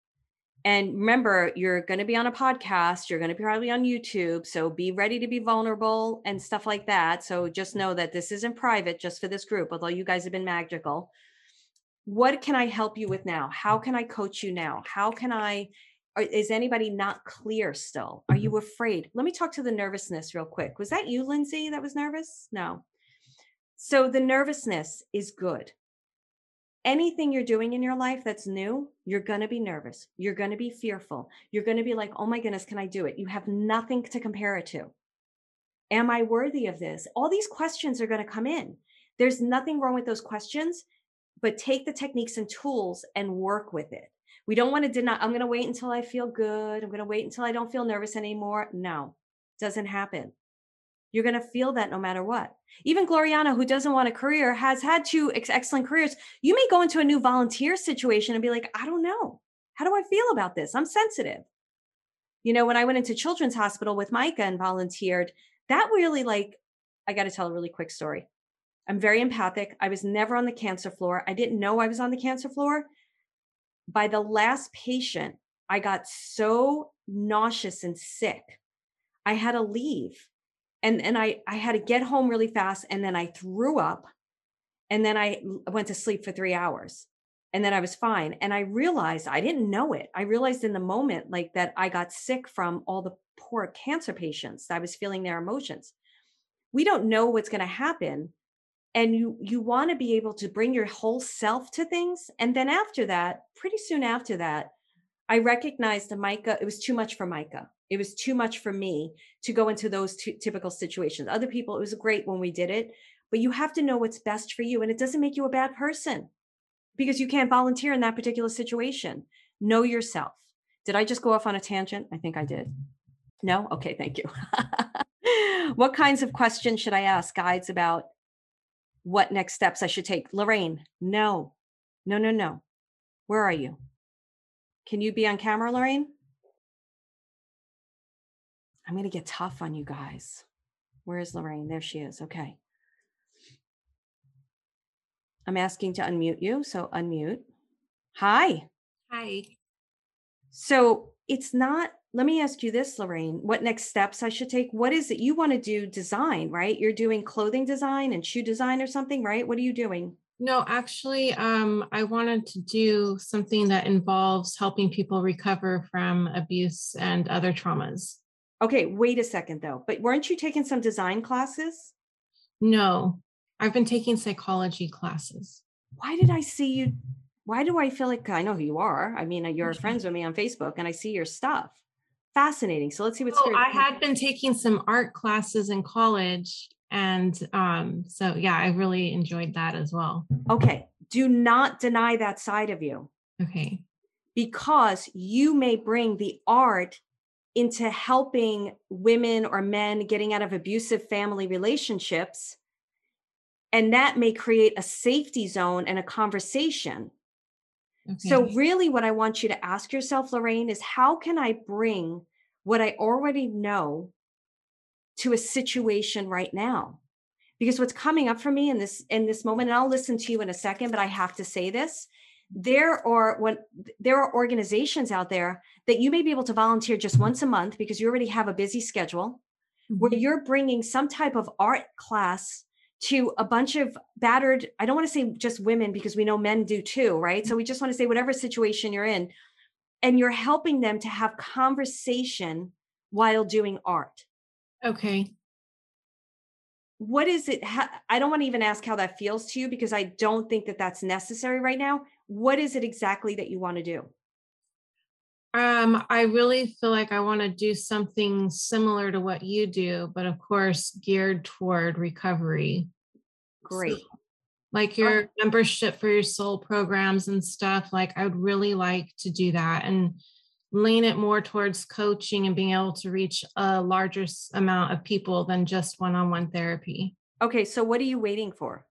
Speaker 2: and remember, you're going to be on a podcast, you're going to be probably on YouTube. So be ready to be vulnerable and stuff like that. So just know that this isn't private just for this group, although you guys have been magical. What can I help you with now? How can I coach you now? How can I? Is anybody not clear still? Are mm-hmm. you afraid? Let me talk to the nervousness real quick. Was that you, Lindsay, that was nervous? No. So the nervousness is good anything you're doing in your life that's new, you're going to be nervous. You're going to be fearful. You're going to be like, oh my goodness, can I do it? You have nothing to compare it to. Am I worthy of this? All these questions are going to come in. There's nothing wrong with those questions, but take the techniques and tools and work with it. We don't want to deny, I'm going to wait until I feel good. I'm going to wait until I don't feel nervous anymore. No, it doesn't happen. You're going to feel that no matter what. Even Gloriana, who doesn't want a career, has had two ex- excellent careers. You may go into a new volunteer situation and be like, I don't know. How do I feel about this? I'm sensitive. You know, when I went into Children's Hospital with Micah and volunteered, that really like, I got to tell a really quick story. I'm very empathic. I was never on the cancer floor. I didn't know I was on the cancer floor. By the last patient, I got so nauseous and sick. I had to leave and and I I had to get home really fast and then I threw up and then I went to sleep for 3 hours and then I was fine and I realized I didn't know it I realized in the moment like that I got sick from all the poor cancer patients I was feeling their emotions we don't know what's going to happen and you you want to be able to bring your whole self to things and then after that pretty soon after that I recognized that Micah it was too much for Micah it was too much for me to go into those typical situations. Other people, it was great when we did it, but you have to know what's best for you. And it doesn't make you a bad person because you can't volunteer in that particular situation. Know yourself. Did I just go off on a tangent? I think I did. No? Okay, thank you. <laughs> what kinds of questions should I ask guides about what next steps I should take? Lorraine, no, no, no, no. Where are you? Can you be on camera, Lorraine? I'm going to get tough on you guys. Where is Lorraine? There she is. Okay. I'm asking to unmute you. So unmute. Hi.
Speaker 3: Hi.
Speaker 2: So it's not, let me ask you this, Lorraine. What next steps I should take? What is it you want to do? Design, right? You're doing clothing design and shoe design or something, right? What are you doing?
Speaker 3: No, actually, um, I wanted to do something that involves helping people recover from abuse and other traumas.
Speaker 2: Okay, wait a second though. But weren't you taking some design classes?
Speaker 3: No, I've been taking psychology classes.
Speaker 2: Why did I see you? Why do I feel like I know who you are? I mean, you're friends with me on Facebook and I see your stuff. Fascinating. So let's see what's.
Speaker 3: Oh, I had been taking some art classes in college. And um, so, yeah, I really enjoyed that as well.
Speaker 2: Okay. Do not deny that side of you.
Speaker 3: Okay.
Speaker 2: Because you may bring the art into helping women or men getting out of abusive family relationships. And that may create a safety zone and a conversation. Okay. So, really, what I want you to ask yourself, Lorraine, is how can I bring what I already know to a situation right now? Because what's coming up for me in this in this moment, and I'll listen to you in a second, but I have to say this there are when there are organizations out there that you may be able to volunteer just once a month because you already have a busy schedule where mm-hmm. you're bringing some type of art class to a bunch of battered i don't want to say just women because we know men do too right? So mm-hmm. we just want to say whatever situation you're in and you're helping them to have conversation while doing art.
Speaker 3: Okay.
Speaker 2: What is it i don't want to even ask how that feels to you because i don't think that that's necessary right now. What is it exactly that you want to do
Speaker 3: um, I really feel like I want to do something similar to what you do, but of course, geared toward recovery.
Speaker 2: Great. So,
Speaker 3: like your membership for your soul programs and stuff. Like I would really like to do that and lean it more towards coaching and being able to reach a larger amount of people than just one-on-one therapy.
Speaker 2: Okay, so what are you waiting for?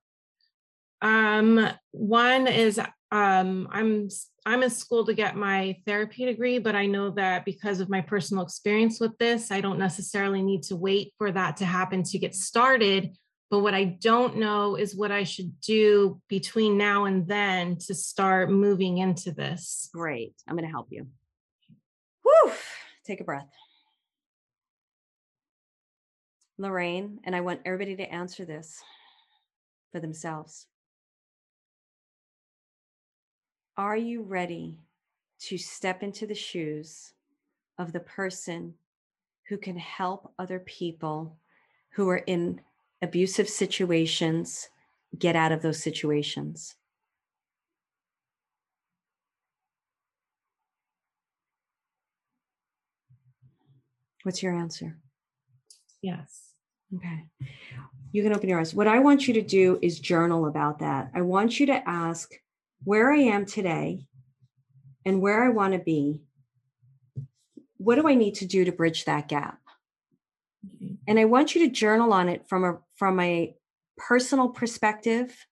Speaker 3: Um, one is um, I'm I'm in school to get my therapy degree, but I know that because of my personal experience with this, I don't necessarily need to wait for that to happen to get started. But what I don't know is what I should do between now and then to start moving into this.
Speaker 2: Great. I'm going to help you. Whew. Take a breath. Lorraine, and I want everybody to answer this for themselves. Are you ready to step into the shoes of the person who can help other people who are in abusive situations get out of those situations? What's your answer?
Speaker 3: Yes.
Speaker 2: Okay. You can open your eyes. What I want you to do is journal about that. I want you to ask where I am today and where I want to be. What do I need to do to bridge that gap? And I want you to journal on it from a from a personal perspective,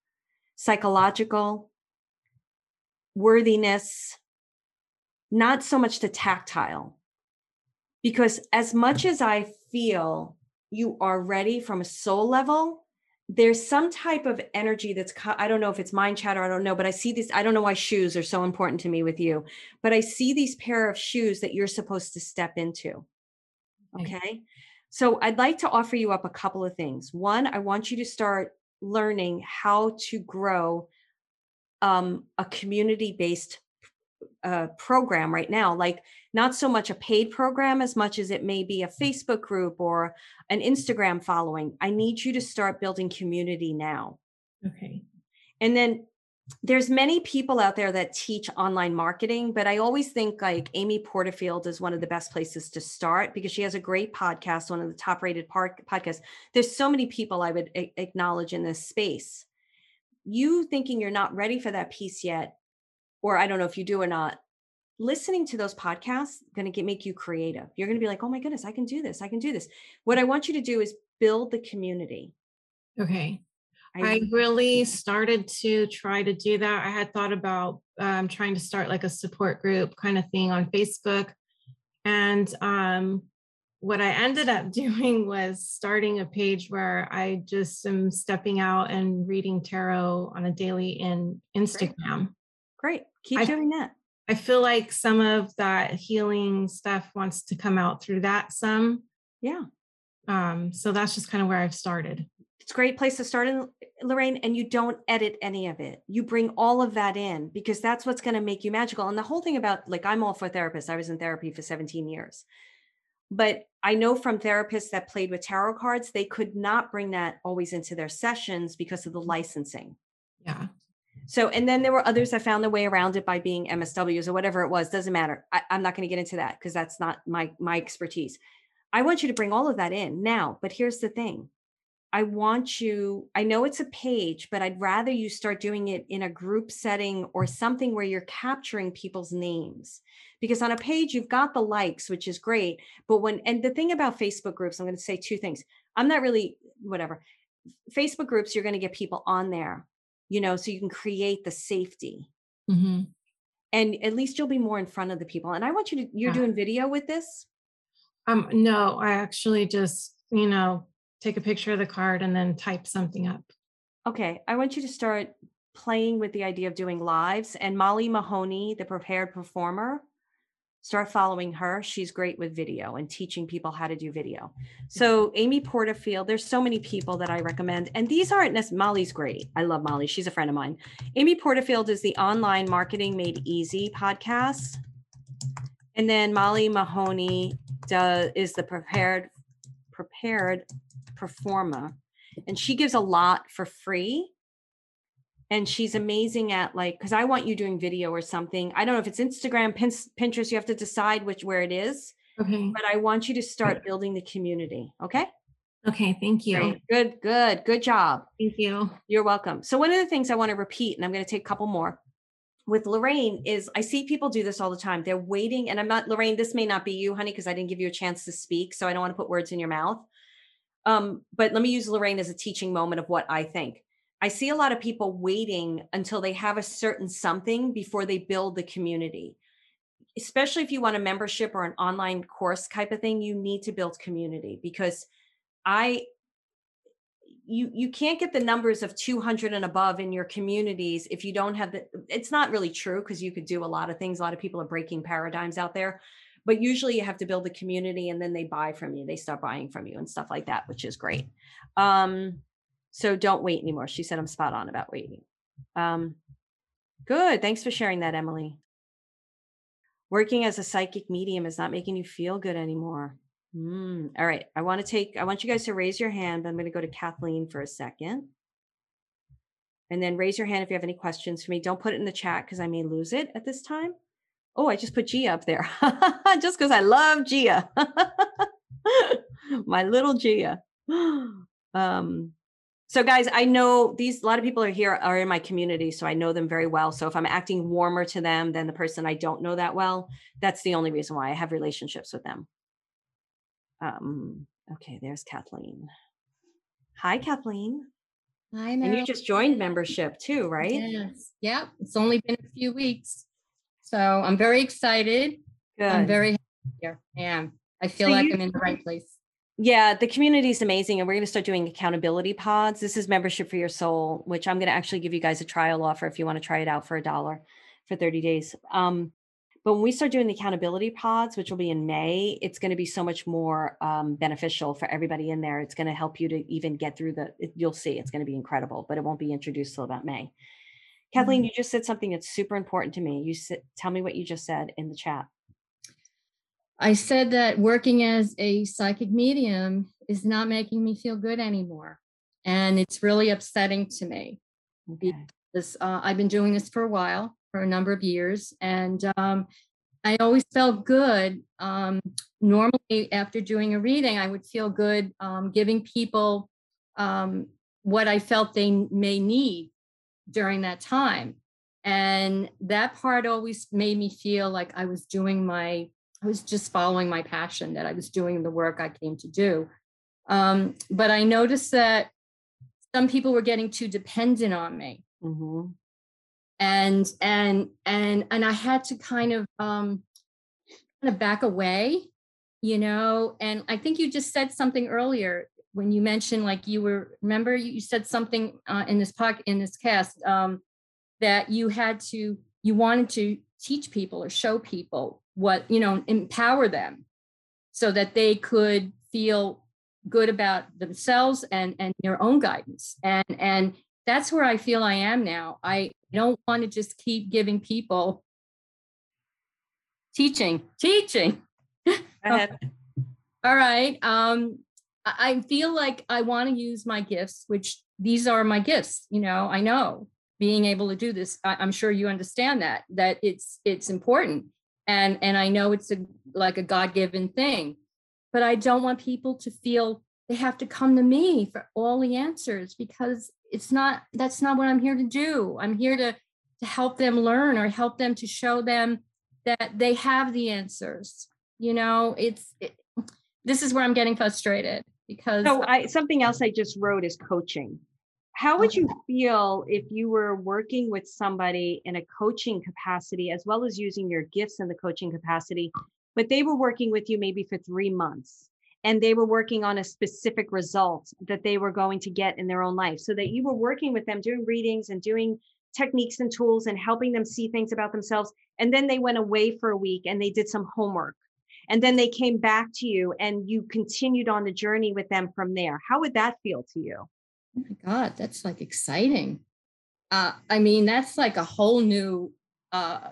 Speaker 2: psychological, worthiness, not so much the tactile. Because as much as I feel you are ready from a soul level, there's some type of energy that's i don't know if it's mind chatter i don't know but i see this i don't know why shoes are so important to me with you but i see these pair of shoes that you're supposed to step into okay? So i'd like to offer you up a couple of things. One i want you to start learning how to grow um, a community based uh, program right now like not so much a paid program as much as it may be a facebook group or an instagram following. I need you to start building community now.
Speaker 3: Okay.
Speaker 2: And then there's many people out there that teach online marketing but i always think like amy porterfield is one of the best places to start because she has a great podcast one of the top rated podcasts. There's so many people i would a- acknowledge in this space. You thinking you're not ready for that piece yet or I don't know if you do or not, listening to those podcasts going to get make you creative. You're going to be like, "Oh my goodness, I can do this. I can do this." What I want you to do is build the community.
Speaker 3: Okay. I, I really started to try to do that. I had thought about um, trying to start like a support group kind of thing on Facebook. And um, what I ended up <laughs> doing was starting a page where I just am stepping out and reading tarot on a daily in Instagram.
Speaker 2: Great. Keep I, doing that.
Speaker 3: I feel like some of that healing stuff wants to come out through that some.
Speaker 2: Yeah.
Speaker 3: Um, so that's just kind of where I've started.
Speaker 2: It's a great place to start in Lorraine, and you don't edit any of it. You bring all of that in because that's what's going to make you magical. And the whole thing about like I'm all for therapists. I was in therapy for 17 years. But I know from therapists that played with tarot cards, they could not bring that always into their sessions because of the licensing.
Speaker 3: Yeah.
Speaker 2: So, and then there were others that found their way around it by being MSWs or whatever it was. Doesn't matter. I, am not going to get into that because that's not my my expertise. I want you to bring all of that in now. But here's the thing. I want you, I know it's a page, but I'd rather you start doing it in a group setting or something where you're capturing people's names. Because on a page, you've got the likes, which is great. But when, and the thing about Facebook groups, I'm going to say two things. I'm not really, whatever. Facebook groups, you're going to get people on there you know, so you can create the safety.
Speaker 3: Mm-hmm.
Speaker 2: And at least you'll be more in front of the people. And I want you to, you're yeah. doing video with this?
Speaker 3: Um, no, I actually just, you know, take a picture of the card and then type something up.
Speaker 2: Okay. I want you to start playing with the idea of doing lives. And Molly Mahoney, the prepared performer, start following her. She's great with video and teaching people how to do video. Mm-hmm. So Amy Porterfield, there's so many people that I recommend. And these aren't necessarily, Molly's great. I love Molly. She's a friend of mine. Amy Porterfield is the online marketing made easy podcast. And then Molly Mahoney does, is the prepared, prepared performer. And she gives a lot for free and she's amazing at like because i want you doing video or something i don't know if it's instagram pinterest you have to decide which where it is
Speaker 3: okay
Speaker 2: but i want you to start building the community okay
Speaker 3: Okay, thank you.
Speaker 2: Great. Good, good, good job.
Speaker 3: Thank you.
Speaker 2: You're welcome. So one of the things I want to repeat, and I'm going to take a couple more with Lorraine is I see people do this all the time. They're waiting, and I'm not Lorraine. This may not be you, honey, because I didn't give you a chance to speak, so I don't want to put words in your mouth. Um, but let me use Lorraine as a teaching moment of what I think. I see a lot of people waiting until they have a certain something before they build the community. Especially if you want a membership or an online course type of thing, you need to build community because I you you can't get the numbers of 200 and above in your communities if you don't have the it's not really true because you could do a lot of things. A lot of people are breaking paradigms out there but usually you have to build a community and then they buy from you. They start buying from you and stuff like that which is great. Um so don't wait anymore she said i'm spot on about waiting um good thanks for sharing that emily working as a psychic medium is not making you feel good anymore Mm, all right. I want to take, I want you guys to raise your hand, but I'm going to go to Kathleen for a second. And then raise your hand if you have any questions for me. Don't put it in the chat because I may lose it at this time. Oh, I just put Gia up there <laughs> just because I love Gia. <laughs> My little Gia. <gasps> um, so guys, I know these a lot of people are here are in my community, so I know them very well. So if I'm acting warmer to them than the person I don't know that well, that's the only reason why I have relationships with them. Um, okay, there's Kathleen. Hi, Kathleen.
Speaker 4: Hi,
Speaker 2: And you just joined membership too, right?
Speaker 4: Yes. Yep. It's only been a few weeks. So I'm very excited.
Speaker 2: Good.
Speaker 4: I'm very happy here. I am. I feel
Speaker 2: So
Speaker 4: like
Speaker 2: you-
Speaker 4: I'm in the right place.
Speaker 2: Yeah, the community is amazing, and we're going to start doing accountability pods. This is membership for your soul, which I'm going to actually give you guys a trial offer if you want to try it out for a dollar for 30 days. Um, but when we start doing the accountability pods, which will be in May, it's going to be so much more um, beneficial for everybody in there. It's going to help you to even get through the. It, you'll see, it's going to be incredible, but it won't be introduced till about May. Kathleen, you just said something that's super important to me. You said, tell me what you just said in the chat.
Speaker 4: I said that working as a psychic medium is not making me feel good anymore. And it's really upsetting to me.
Speaker 2: Okay.
Speaker 4: This, uh, I've been doing this for a while, for a number of years, and um, I always felt good. Um, normally, after doing a reading, I would feel good um, giving people um, what I felt they may need during that time. And that part always made me feel like I was doing my, I was just following my passion, that I was doing the work I came to do. Um, but I noticed that some people were getting too dependent on me.
Speaker 2: Hmm
Speaker 4: and and and and i had to kind of um kind of back away you know? And i think you just said something earlier when you mentioned like you were remember you said something uh, in this pod in this cast um that you had to you wanted to teach people or show people what you know empower them so that they could feel good about themselves and and their own guidance. And and that's where i feel i am now. I don't want to just keep giving people teaching teaching. <laughs> All right um i I feel like i want to use my gifts which these are my gifts you know i know being able to do this. I, i'm sure you understand that that it's it's important and and i know it's a like a god-given thing but i don't want people to feel they have to come to me for all the answers because it's not that's not what i'm here to do i'm here to to help them learn or help them to show them that they have the answers you know it's it, this is where i'm getting frustrated because
Speaker 2: So I something else I just wrote is coaching. How would you feel if you were working with somebody in a coaching capacity as well as using your gifts in the coaching capacity, but they were working with you maybe for 3 months and they were working on a specific result that they were going to get in their own life so that you were working with them doing readings and doing techniques and tools and helping them see things about themselves and then they went away for a week and they did some homework and then they came back to you and you continued on the journey with them from there? How would that feel to you
Speaker 4: Oh my God, that's like exciting. Uh, I mean, that's like a whole new uh,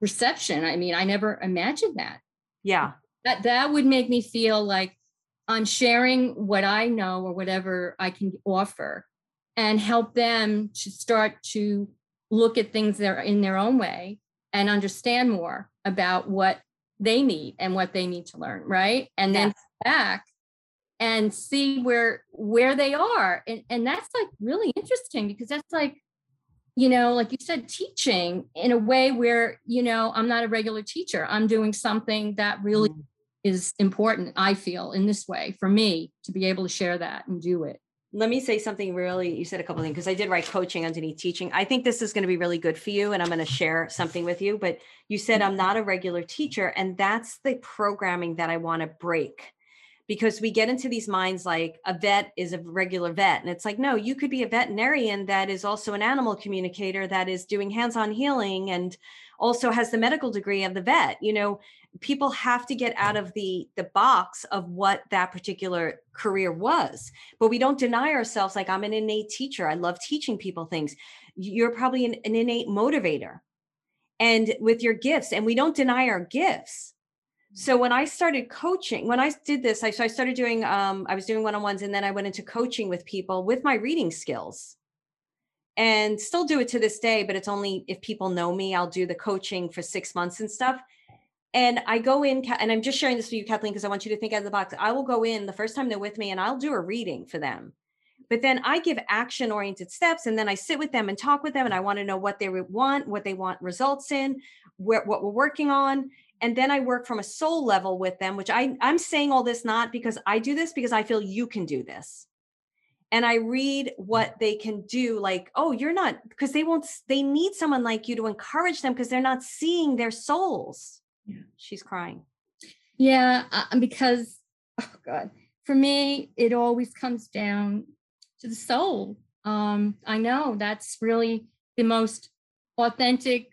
Speaker 4: perception. I mean, I never imagined that.
Speaker 2: yeah
Speaker 4: That that would make me feel like I'm sharing what I know or whatever I can offer, and help them to start to look at things that are in their own way and understand more about what they need and what they need to learn, right? And then back and see where where they are. And and that's like really interesting because that's like you know like you said teaching in a way where you know i'm not a regular teacher. I'm doing something that really mm. is important i feel in this way for me to be able to share that and do it.
Speaker 2: Let me say something really you said a couple things because i did write coaching underneath teaching. I think this is going to be really good for you and i'm going to share something with you but you said i'm not a regular teacher and that's the programming that i want to break because we get into these minds like a vet is a regular vet and it's like no you could be a veterinarian that is also an animal communicator that is doing hands-on healing and also has the medical degree of the vet. You know people have to get out of the the box of what that particular career was but we don't deny ourselves like i'm an innate teacher. I love teaching people things. You're probably an, an innate motivator and with your gifts and we don't deny our gifts so when i started coaching when i did this i so i started doing um i was doing one-on-ones and then i went into coaching with people with my reading skills and still do it to this day but it's only if people know me i'll do the coaching for six months and stuff and I go in, and I'm just sharing this with you, Kathleen, because I want you to think out of the box. I will go in the first time they're with me and I'll do a reading for them. But then I give action oriented steps and then I sit with them and talk with them. And I want to know what they want, what they want results in, where, what we're working on. And then I work from a soul level with them, which I, I'm saying all this not because I do this, because I feel you can do this and I read what they can do. Like, oh, you're not, because they won't, they need someone like you to encourage them because they're not seeing their souls. Yeah. She's crying.
Speaker 4: Yeah, uh, because oh god, for me it always comes down to the soul. Um, I know that's really the most authentic,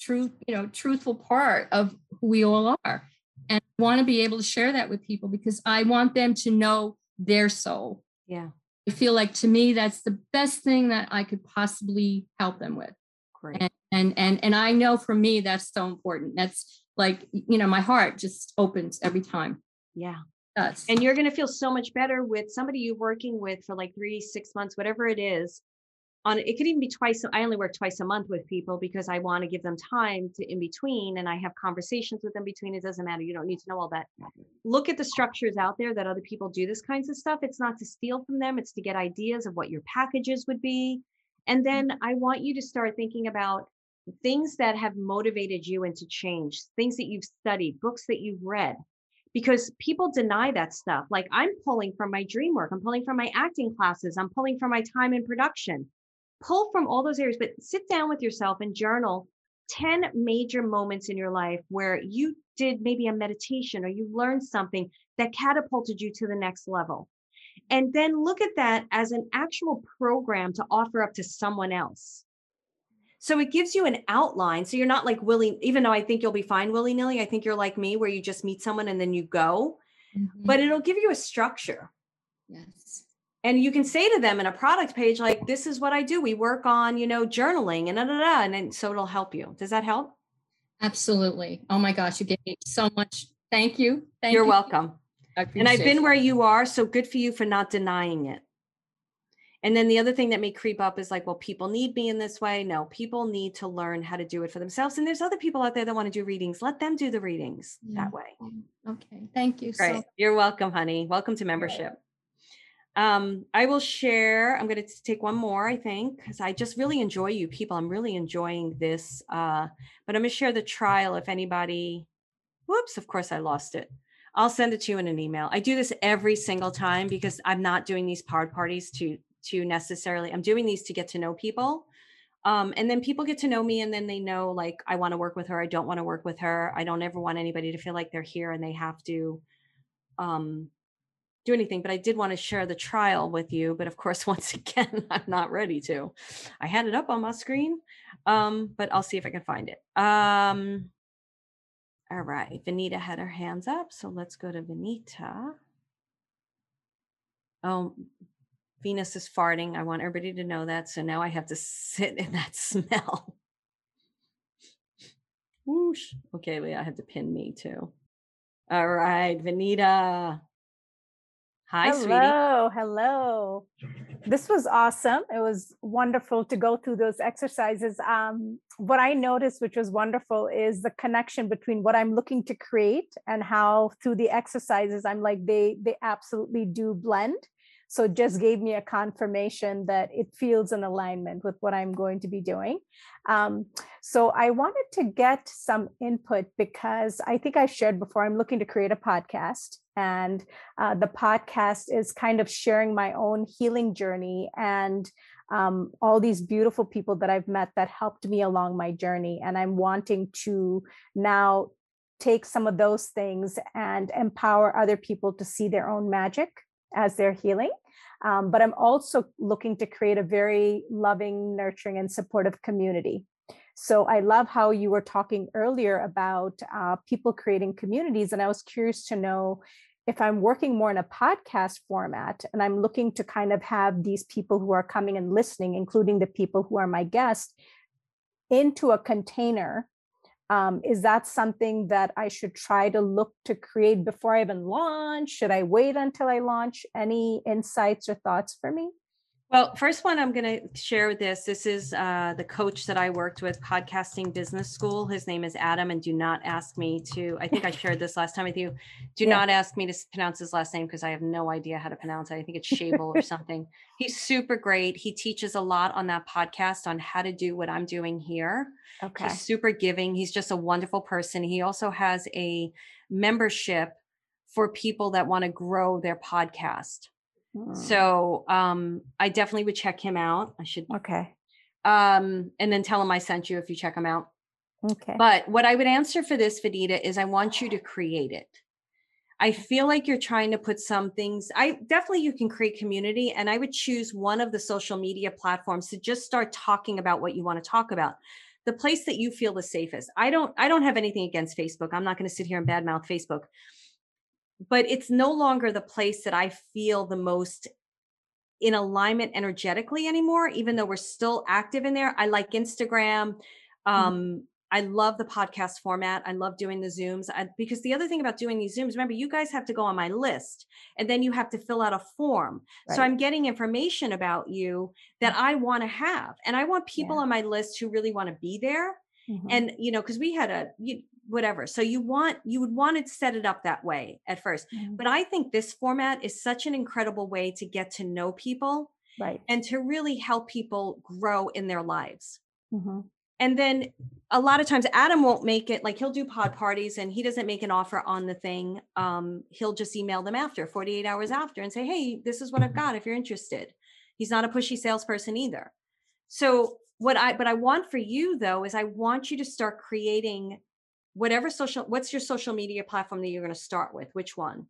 Speaker 4: truth, you know, truthful part of who we all are. And I want to be able to share that with people because I want them to know their soul.
Speaker 2: Yeah.
Speaker 4: I feel like to me that's the best thing that I could possibly help them with.
Speaker 2: Great.
Speaker 4: And and and, and I know for me that's so important. That's like you know my heart just opens every time
Speaker 2: yeah Does. and you're going to feel so much better with somebody you're working with for like three six months whatever it is on it could even be twice i only work twice a month with people because i want to give them time to in between and i have conversations with them between it doesn't matter you don't need to know all that look at the structures out there that other people do this kinds of stuff it's not to steal from them it's to get ideas of what your packages would be and then mm-hmm. i want you to start thinking about things that have motivated you into change, things that you've studied, books that you've read, because people deny that stuff. Like I'm pulling from my dream work, I'm pulling from my acting classes, I'm pulling from my time in production. Pull from all those areas, but sit down with yourself and journal 10 major moments in your life where you did maybe a meditation or you learned something that catapulted you to the next level. And then look at that as an actual program to offer up to someone else. So it gives you an outline. So you're not like willy, even though I think you'll be fine willy nilly. I think you're like me, where you just meet someone and then you go, mm-hmm. but it'll give you a structure.
Speaker 4: Yes.
Speaker 2: And you can say to them in a product page, like, this is what I do. We work on, you know, journaling and da, da, da, and then, so it'll help you. Does that help?
Speaker 4: Absolutely. Oh my gosh, you gave me so much. Thank you. Thank
Speaker 2: you're you. welcome. And I've been where you are. So good for you for not denying it. And then the other thing that may creep up is like, well, people need me in this way. No, people need to learn how to do it for themselves. And there's other people out there that want to do readings. Let them do the readings yeah. that way.
Speaker 4: Okay. Thank you.
Speaker 2: Great. So- You're welcome, honey. Welcome to membership. Um, I will share. I'm going to take one more, I think, because I just really enjoy you people. I'm really enjoying this. Uh, but I'm going to share the trial if anybody. Whoops, of course I lost it. I'll send it to you in an email. I do this every single time because I'm not doing these card parties to to necessarily i'm doing these to get to know people um, and then people get to know me and then they know like i want to work with her i don't want to work with her i don't ever want anybody to feel like they're here and they have to um, do anything but i did want to share the trial with you but of course <laughs> once again i'm not ready to i had it up on my screen um, but i'll see if i can find it um, all right vanita had her hands up so let's go to vanita oh Venus is farting. I want everybody to know that. So now I have to <laughs> sit in that smell. Whoosh. Okay, wait, I have to pin me too. All right, Vanita. Hi,
Speaker 5: hello,
Speaker 2: sweetie.
Speaker 5: Hello, This was awesome. It was wonderful to go through those exercises. Um, what I noticed, which was wonderful, is the connection between what I'm looking to create and how through the exercises, I'm like, they they absolutely do blend. So it just gave me a confirmation that it feels in alignment with what I'm going to be doing. Um, so I wanted to get some input because I think I shared before, I'm looking to create a podcast. And uh, the podcast is kind of sharing my own healing journey and um, all these beautiful people that I've met that helped me along my journey. And I'm wanting to now take some of those things and empower other people to see their own magic as they're healing. Um, but I'm also looking to create a very loving, nurturing, and supportive community. So I love how you were talking earlier about uh, people creating communities. And I was curious to know if I'm working more in a podcast format and I'm looking to kind of have these people who are coming and listening, including the people who are my guests, into a container um, is that something that I should try to look to create before I even launch? Should I wait until I launch? Any insights or thoughts for me?
Speaker 2: Well, first one I'm going to share with this. This is uh, the coach that I worked with, Podcasting Business School. His name is Adam, and do not ask me to. I think I shared this last time with you. Do yeah. not ask me to pronounce his last name because I have no idea how to pronounce it. I think it's Shable or something. He's super great. He teaches a lot on that podcast on how to do what I'm doing here. Okay. He's super giving. He's just a wonderful person. He also has a membership for people that want to grow their podcast. Hmm. So um, I definitely would check him out. I should.
Speaker 5: Okay.
Speaker 2: Um, and then tell him I sent you if you check him out.
Speaker 5: Okay.
Speaker 2: But what I would answer for this, Vidita, is I want you to create it. I feel like you're trying to put some things. I definitely you can create community, and I would choose one of the social media platforms to just start talking about what you want to talk about. The place that you feel the safest. I don't. I don't have anything against Facebook. I'm not going to sit here and badmouth Facebook but it's no longer the place that I feel the most in alignment energetically anymore, even though we're still active in there. I like Instagram. Mm-hmm. Um, mm-hmm. I love the podcast format. I love doing the Zooms I, because the other thing about doing these Zooms, remember, you guys have to go on my list and then you have to fill out a form. Right. So I'm getting information about you that mm-hmm. I want to have. And I want people yeah. on my list who really want to be there. Mm-hmm. And, you know, because we had a, you, whatever. So you want you would want to set it up that way at 1st mm-hmm. But I think this format is such an incredible way to get to know people
Speaker 5: right
Speaker 2: and to really help people grow in their lives.
Speaker 5: Mm-hmm.
Speaker 2: And then a lot of times Adam won't make it like he'll do pod parties and he doesn't make an offer on the thing. Um, he'll just email them after 48 hours after and say, Hey, this is what I've got if you're interested. He's not a pushy salesperson either. So what I but I want for you though is I want you to start creating whatever social what's your social media platform that you're going to start with? Which one?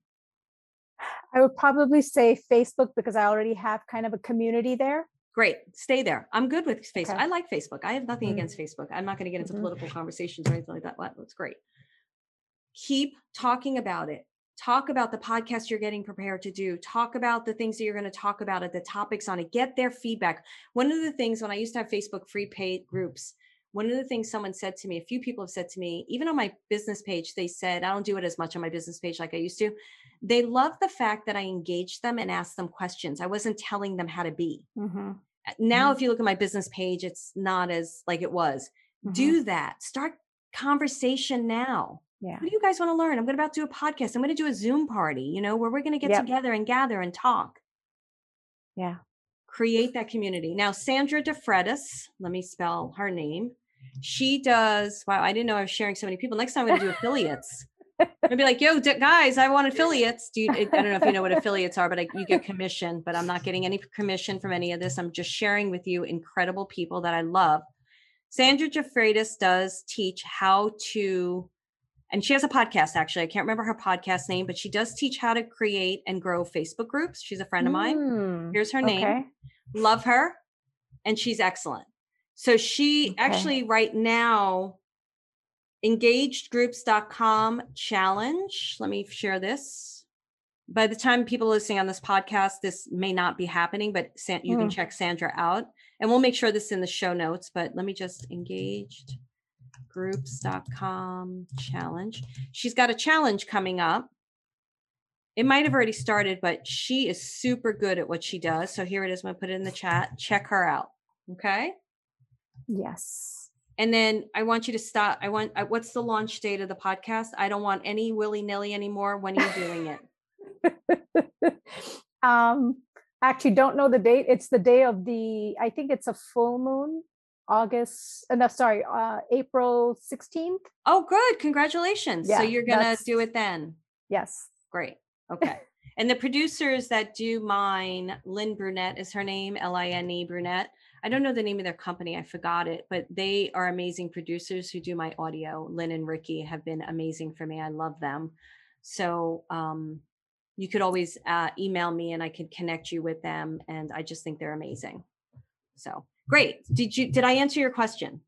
Speaker 5: I would probably say facebook because i already have kind of a community there.
Speaker 2: Great stay there. I'm good with facebook okay. i like facebook. I have nothing mm-hmm. against facebook. I'm not going to get into mm-hmm. political conversations or anything like that that's great. Keep talking about it. Talk about the podcast you're getting prepared to do. Talk about the things that you're going to talk about at the topics on it. Get their feedback. One of the things when i used to have facebook free paid groups one of the things someone said to me, a few people have said to me, even on my business page, they said, I don't do it as much on my business page like I used to. They love the fact that I engaged them and asked them questions. I wasn't telling them how to be. Mm-hmm. Now, mm-hmm. if you look at my business page, it's not as like it was. Mm-hmm. Do that. Start conversation now.
Speaker 5: Yeah.
Speaker 2: What do you guys want to learn? I'm going to about do a podcast. I'm going to do a Zoom party, you know, where we're going to get yep. together and gather and talk.
Speaker 5: Yeah
Speaker 2: create that community. Now, Sandra DeFreitas, let me spell her name. She does, wow, I didn't know I was sharing so many people. Next time I'm going to do <laughs> affiliates. I'd be like, yo, guys, I want affiliates. Do you, I don't know if you know what affiliates are, but I, you get commission, but I'm not getting any commission from any of this. I'm just sharing with you incredible people that I love. Sandra DeFreitas does teach how to and she has a podcast actually. I can't remember her podcast name, but she does teach how to create and grow Facebook groups. She's a friend of mine. Mm, Here's her name. Okay. Love her. And she's excellent. So she okay. actually right now engagedgroups.com challenge. Let me share this. By the time people listening on this podcast, this may not be happening, but you mm. can check Sandra out and we'll make sure this in the show notes. But let me just engaged groups.com challenge. She's got a challenge coming up. it might have already started, but she is super good at what she does. So here it is. I'm gonna put it in the chat. Check her out. Okay.
Speaker 5: Yes.
Speaker 2: And then I want you to stop. I want, uh, what's the launch date of the podcast? I don't want any willy nilly anymore. When are you doing it? <laughs>
Speaker 5: um, actually don't know the date. It's the day of the, I think it's a full moon, August, uh, no, sorry, uh, April 16th.
Speaker 2: Oh, good. Congratulations.
Speaker 5: Yeah, so
Speaker 2: you're going to do it then.
Speaker 5: Yes.
Speaker 2: Great. Okay. <laughs> and the producers that do mine, Lynn Brunette is her name, L I N E Brunette. I don't know the name of their company. I forgot it, but they are amazing producers who do my audio. Lynn and Ricky have been amazing for me. I love them. So um, you could always uh, email me and I could connect you with them. And I just think they're amazing. So great. Did you, did I answer your question?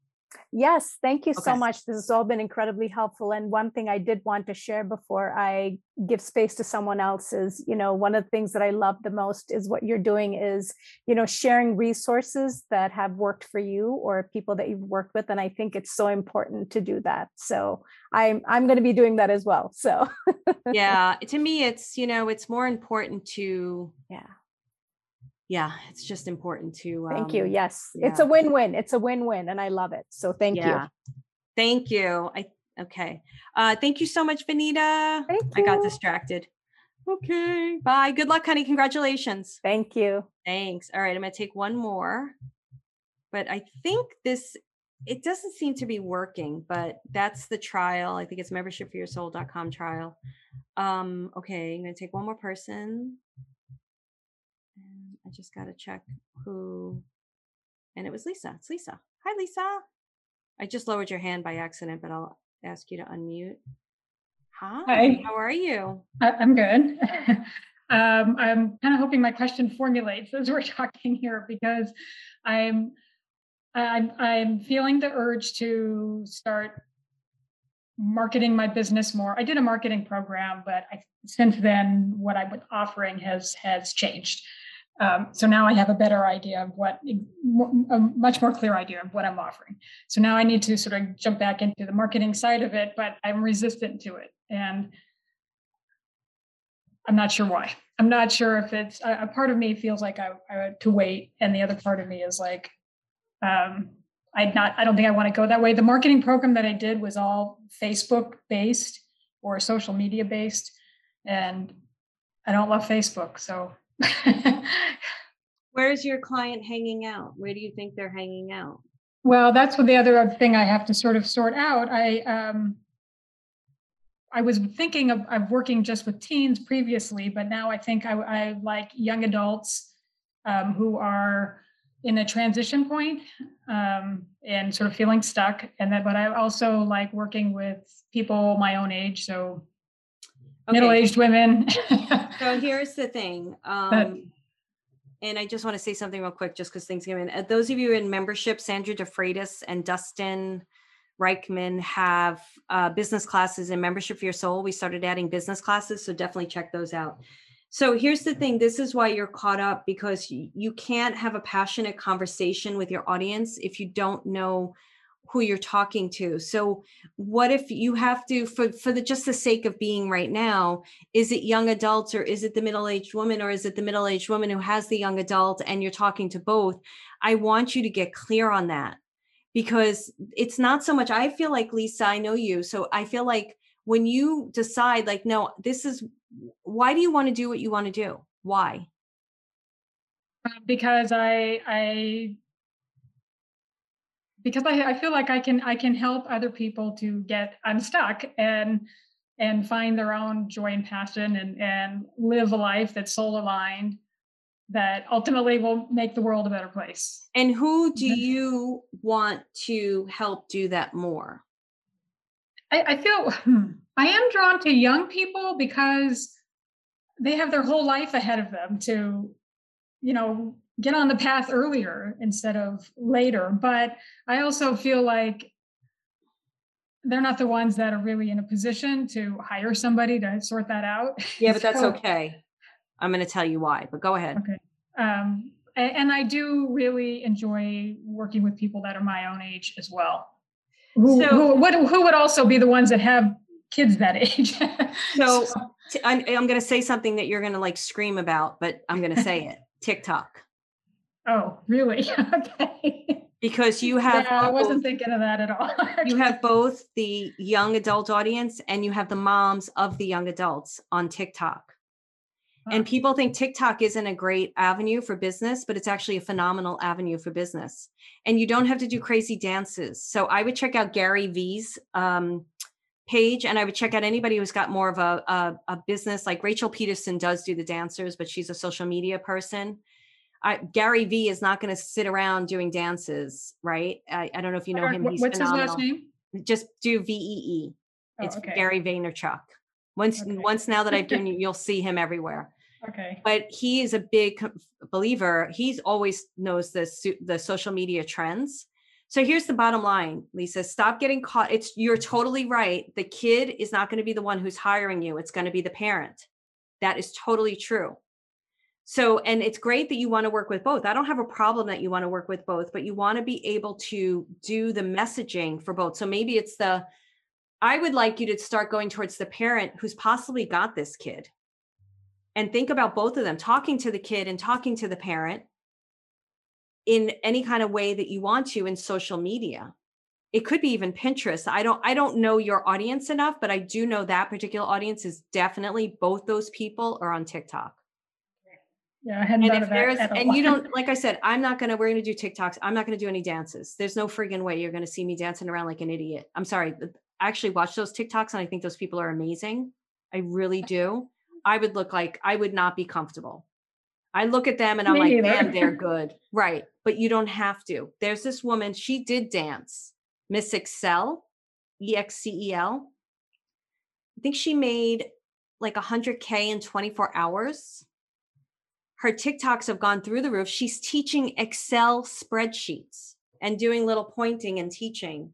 Speaker 5: Yes, thank you so much. This has all been incredibly helpful. And one thing I did want to share before I give space to someone else is, you know, one of the things that I love the most is what you're doing is, you know, sharing resources that have worked for you or people that you've worked with. And I think it's so important to do that. So I'm I'm going to be doing that as well. So
Speaker 2: yeah. <laughs> To me, it's, you know, it's more important to,
Speaker 5: yeah.
Speaker 2: Yeah, it's just important to.
Speaker 5: Thank you.
Speaker 2: um,
Speaker 5: Yes. It's a win-win. It's a win-win. And I love it. So thank you.
Speaker 2: Thank you. I okay. Uh thank you so much, Vanita.
Speaker 5: Thank you.
Speaker 2: I got distracted. Okay. Bye. Good luck, honey. Congratulations.
Speaker 5: Thank you.
Speaker 2: Thanks. All right. I'm gonna take one more. But I think this it doesn't seem to be working, but that's the trial. I think it's membershipforyoursoul.com trial. Um, okay, I'm gonna take one more person. I just gotta check who and it was Lisa. It's Lisa. Hi, Lisa. I just lowered your hand by accident, but I'll ask you to unmute. Hi,
Speaker 6: Hi.
Speaker 2: how are you?
Speaker 6: I'm good. <laughs> um, I'm kind of hoping my question formulates as <laughs> we're talking here because I'm I'm I'm feeling the urge to start marketing my business more. I did a marketing program, but I, since then, what I'm offering has has changed. Um, so now I have a better idea of what, a much more clear idea of what I'm offering. So now I need to sort of jump back into the marketing side of it, but I'm resistant to it. And I'm not sure why. I'm not sure if it's a, a part of me feels like I, I to wait, and the other part of me is like, um, I not. I don't think I want to go that way. The marketing program that I did was all Facebook based or social media based, and I don't love Facebook. So <laughs>
Speaker 2: Where's your client hanging out? Where do you think they're hanging out?
Speaker 6: Well, that's what the other thing I have to sort of sort out. I um I was thinking of, of working just with teens previously, but now I think I, I like young adults um, who are in a transition point, um, and sort of feeling stuck. And then, but I also like working with people my own age, so. Middle-aged women.
Speaker 2: So here's the thing. <laughs> Um, and I just want to say something real quick, just because things come in. Uh, those of you in membership, Sandra DeFreitas and Dustin Reichman have uh, business classes in Membership for Your Soul. We started adding business classes, so definitely check those out. So here's the thing this is why you're caught up because you can't have a passionate conversation with your audience if you don't know who you're talking to. So what if you have to for for the just the sake of being right now, is it young adults or is it the middle-aged woman or is it the middle-aged woman who has the young adult and you're talking to both? I want you to get clear on that because it's not so much I feel like Lisa, I know you. So I feel like when you decide like no, this is why do you want to do what you want to do? Why?
Speaker 6: Um, because I I because I, I feel like I can I can help other people to get unstuck and and find their own joy and passion and and live a life that's soul aligned that ultimately will make the world a better place.
Speaker 2: And who do you want to help do that more?
Speaker 6: I, I feel hmm, I am drawn to young people because they have their whole life ahead of them to, you know, get on the path earlier instead of later. But I also feel like they're not the ones that are really in a position to hire somebody to sort that out.
Speaker 2: Yeah, but <laughs> that's
Speaker 6: So,
Speaker 2: okay. I'm going to tell you why, but go ahead.
Speaker 6: Um, a- and I do really enjoy working with people that are my own age as well. Who,
Speaker 2: So-
Speaker 6: who would who would also be the ones that have kids that age. <laughs>
Speaker 2: So, t- I'm, I'm going to say something that you're going to like scream about, but I'm going to say it <laughs> TikTok.
Speaker 6: Oh, really? <laughs> okay.
Speaker 2: Because you have,
Speaker 6: Yeah, I wasn't thinking of that at all. <laughs>
Speaker 2: you have both the young adult audience and you have the moms of the young adults on TikTok. And people think TikTok isn't a great avenue for business, but it's actually a phenomenal avenue for business. And you don't have to do crazy dances. So I would check out Gary Vee's um, page and I would check out anybody who's got more of a, a, a business like Rachel Peterson does do the dancers, but she's a social media person. I, Gary Vee is not going to sit around doing dances, right? I, I don't know if you know him. He's
Speaker 6: What's his last name?
Speaker 2: Just do V E E.
Speaker 6: Oh,
Speaker 2: It's
Speaker 6: okay.
Speaker 2: Gary Vaynerchuk. Once
Speaker 6: Okay.
Speaker 2: once now that I've <laughs> done you, you'll see him everywhere.
Speaker 6: Okay.
Speaker 2: But he is a big believer. He's always knows the the social media trends. So here's the bottom line, Lisa. Stop getting caught. It's you're totally right. The kid is not going to be the one who's hiring you. It's going to be the parent. That is totally true. So, and it's great that you want to work with both. I don't have a problem that you want to work with both, but you want to be able to do the messaging for both. So maybe it's the, I would like you to start going towards the parent who's possibly got this kid and think about both of them talking to the kid and talking to the parent in any kind of way that you want to in social media it could be even pinterest i don't i don't know your audience enough but i do know that particular audience is definitely both those people are on tiktok
Speaker 6: Yeah, I hadn't
Speaker 2: and
Speaker 6: thought of that
Speaker 2: and you don't <laughs> like i said i'm not gonna we're gonna do tiktoks. I'm not gonna do any dances. There's no friggin way you're gonna see me dancing around like an idiot. I'm sorry i actually watch those tiktoks and i think those people are amazing. I really do. i would look like i would not be comfortable. I look at them and i'm
Speaker 6: Me
Speaker 2: like
Speaker 6: neither.
Speaker 2: man they're <laughs> good. Right but you don't have to. There's this woman she did dance. Miss excel E e-x-c-e-l i think she made like 100k in 24 hours her TikToks have gone through the roof. She's teaching Excel spreadsheets and doing little pointing and teaching.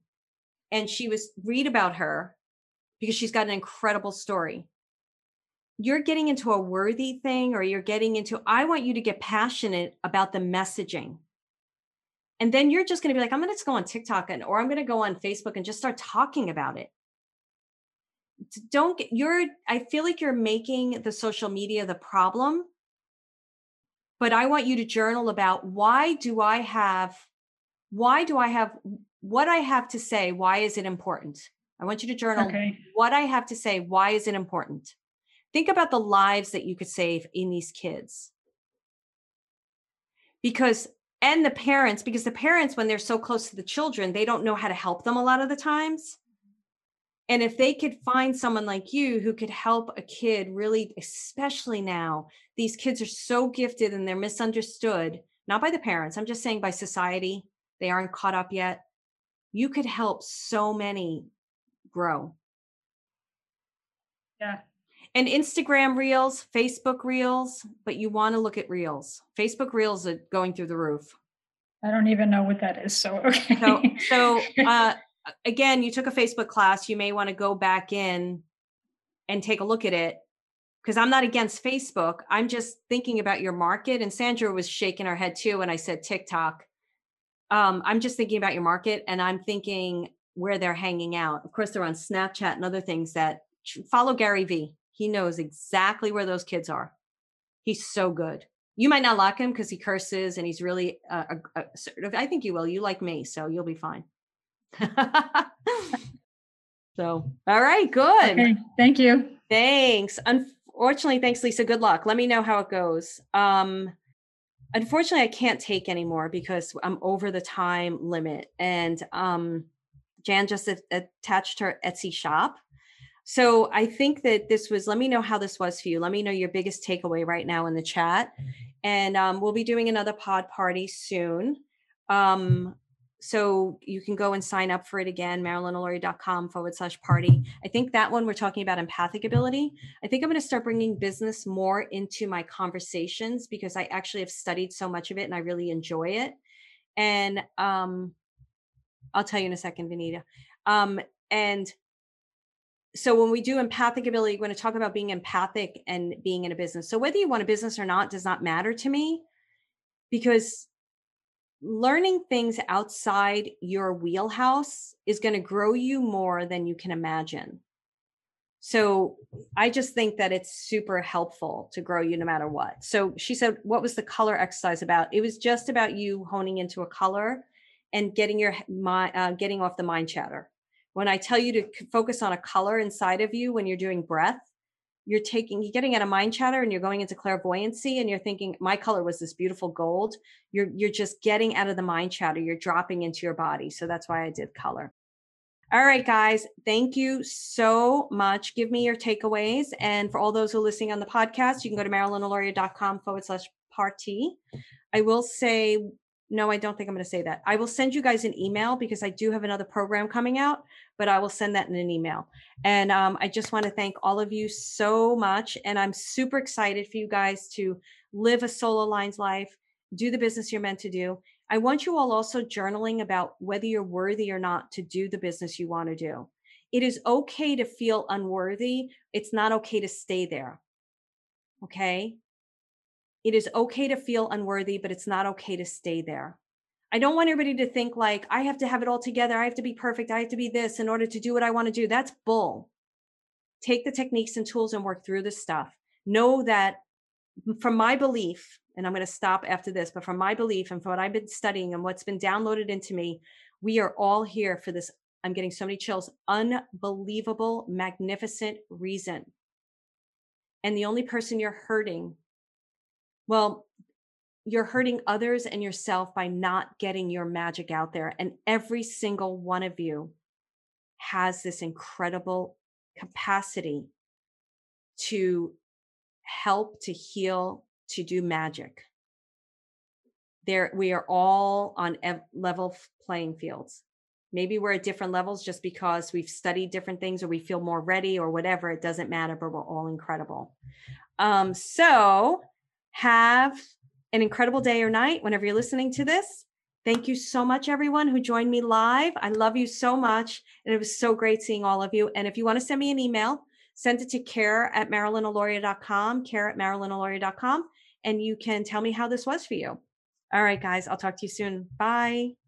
Speaker 2: And she was read about her because she's got an incredible story. You're getting into a worthy thing or you're getting into, I want you to get passionate about the messaging. And then you're just going to be like, I'm going to go on TikTok and, or I'm going to go on Facebook and just start talking about it. Don't get, you're, I feel like you're making the social media the problem but I want you to journal about why do I have, why do I have what I have to say? Why is it important? I want you to journal
Speaker 6: Okay.
Speaker 2: what I have to say. Why is it important? Think about the lives that you could save in these kids. Because, and the parents, because the parents, when they're so close to the children, they don't know how to help them a lot of the times. And if they could find someone like you who could help a kid really, especially now, these kids are so gifted and they're misunderstood, not by the parents, I'm just saying by society, they aren't caught up yet. You could help so many grow.
Speaker 6: Yeah.
Speaker 2: And Instagram reels, Facebook reels, but you want to look at reels. Facebook reels are going through the roof.
Speaker 6: I don't even know what that is. So <laughs> okay.
Speaker 2: So, so uh, again, you took a Facebook class. You may want to go back in and take a look at it because I'm not against Facebook. I'm just thinking about your market. And Sandra was shaking her head too when I said TikTok. Um, I'm just thinking about your market and I'm thinking where they're hanging out. Of course, they're on Snapchat and other things that follow Gary Vee. He knows exactly where those kids are. He's so good. You might not like him because he curses and he's really uh, a, a, sort of. I think you will. You like me, so you'll be fine. <laughs> so, all right, good.
Speaker 6: okay. Thank you.
Speaker 2: Thanks. Unfortunately, thanks, Lisa. Good luck. Let me know how it goes. Um, unfortunately, I can't take anymore because I'm over the time limit. And um, Jan just a- attached her Etsy shop. So I think that this was, let me know how this was for you. Let me know your biggest takeaway right now in the chat. And um, we'll be doing another pod party soon. Um, so you can go and sign up for it again, marilynalauria.com forward slash party. I think that one we're talking about empathic ability. I think I'm going to start bringing business more into my conversations because I actually have studied so much of it and I really enjoy it. And um, I'll tell you in a second, Vanita. Um, and so when we do empathic ability, we're going to talk about being empathic and being in a business. So whether you want a business or not does not matter to me because learning things outside your wheelhouse is going to grow you more than you can imagine. So I just think that it's super helpful to grow you no matter what. So she said, What was the color exercise about? It was just about you honing into a color and getting your mind, uh, getting off the mind chatter. When I tell you to focus on a color inside of you when you're doing breath, you're taking you're getting out of mind chatter and you're going into clairvoyancy and you're thinking my color was this beautiful gold. You're you're just getting out of the mind chatter. You're dropping into your body. So that's why i did color. All right guys. Thank you so much. Give me your takeaways. And for all those who are listening on the podcast you can go to marilynalauria.com forward slash party. I will say no, I don't think I'm going to say that. I will send you guys an email because I do have another program coming out, but I will send that in an email. And um, I just want to thank all of you so much. And I'm super excited for you guys to live a soul aligned life, do the business you're meant to do. I want you all also journaling about whether you're worthy or not to do the business you want to do. It is okay to feel unworthy. It's not okay to stay there. Okay. It is okay to feel unworthy, but it's not okay to stay there. I don't want everybody to think like I have to have it all together. I have to be perfect. I have to be this in order to do what I want to do. That's bull. Take the techniques and tools and work through this stuff. Know that from my belief, and I'm going to stop after this, but from my belief and from what I've been studying and what's been downloaded into me, we are all here for this. I'm getting so many chills, unbelievable, magnificent reason. And the only person you're hurting well, you're hurting others and yourself by not getting your magic out there. And every single one of you has this incredible capacity to help, to heal, to do magic. There, we are all on ev- level playing fields. Maybe we're at different levels just because we've studied different things or we feel more ready or whatever. It doesn't matter, but we're all incredible. Um, so, have an incredible day or night whenever you're listening to this. Thank you so much, everyone who joined me live. I love you so much. And it was so great seeing all of you. And if you want to send me an email, send it to care at marilynalauria.com, care at marilynalauria.com, and you can tell me how this was for you. All right, guys, I'll talk to you soon. Bye.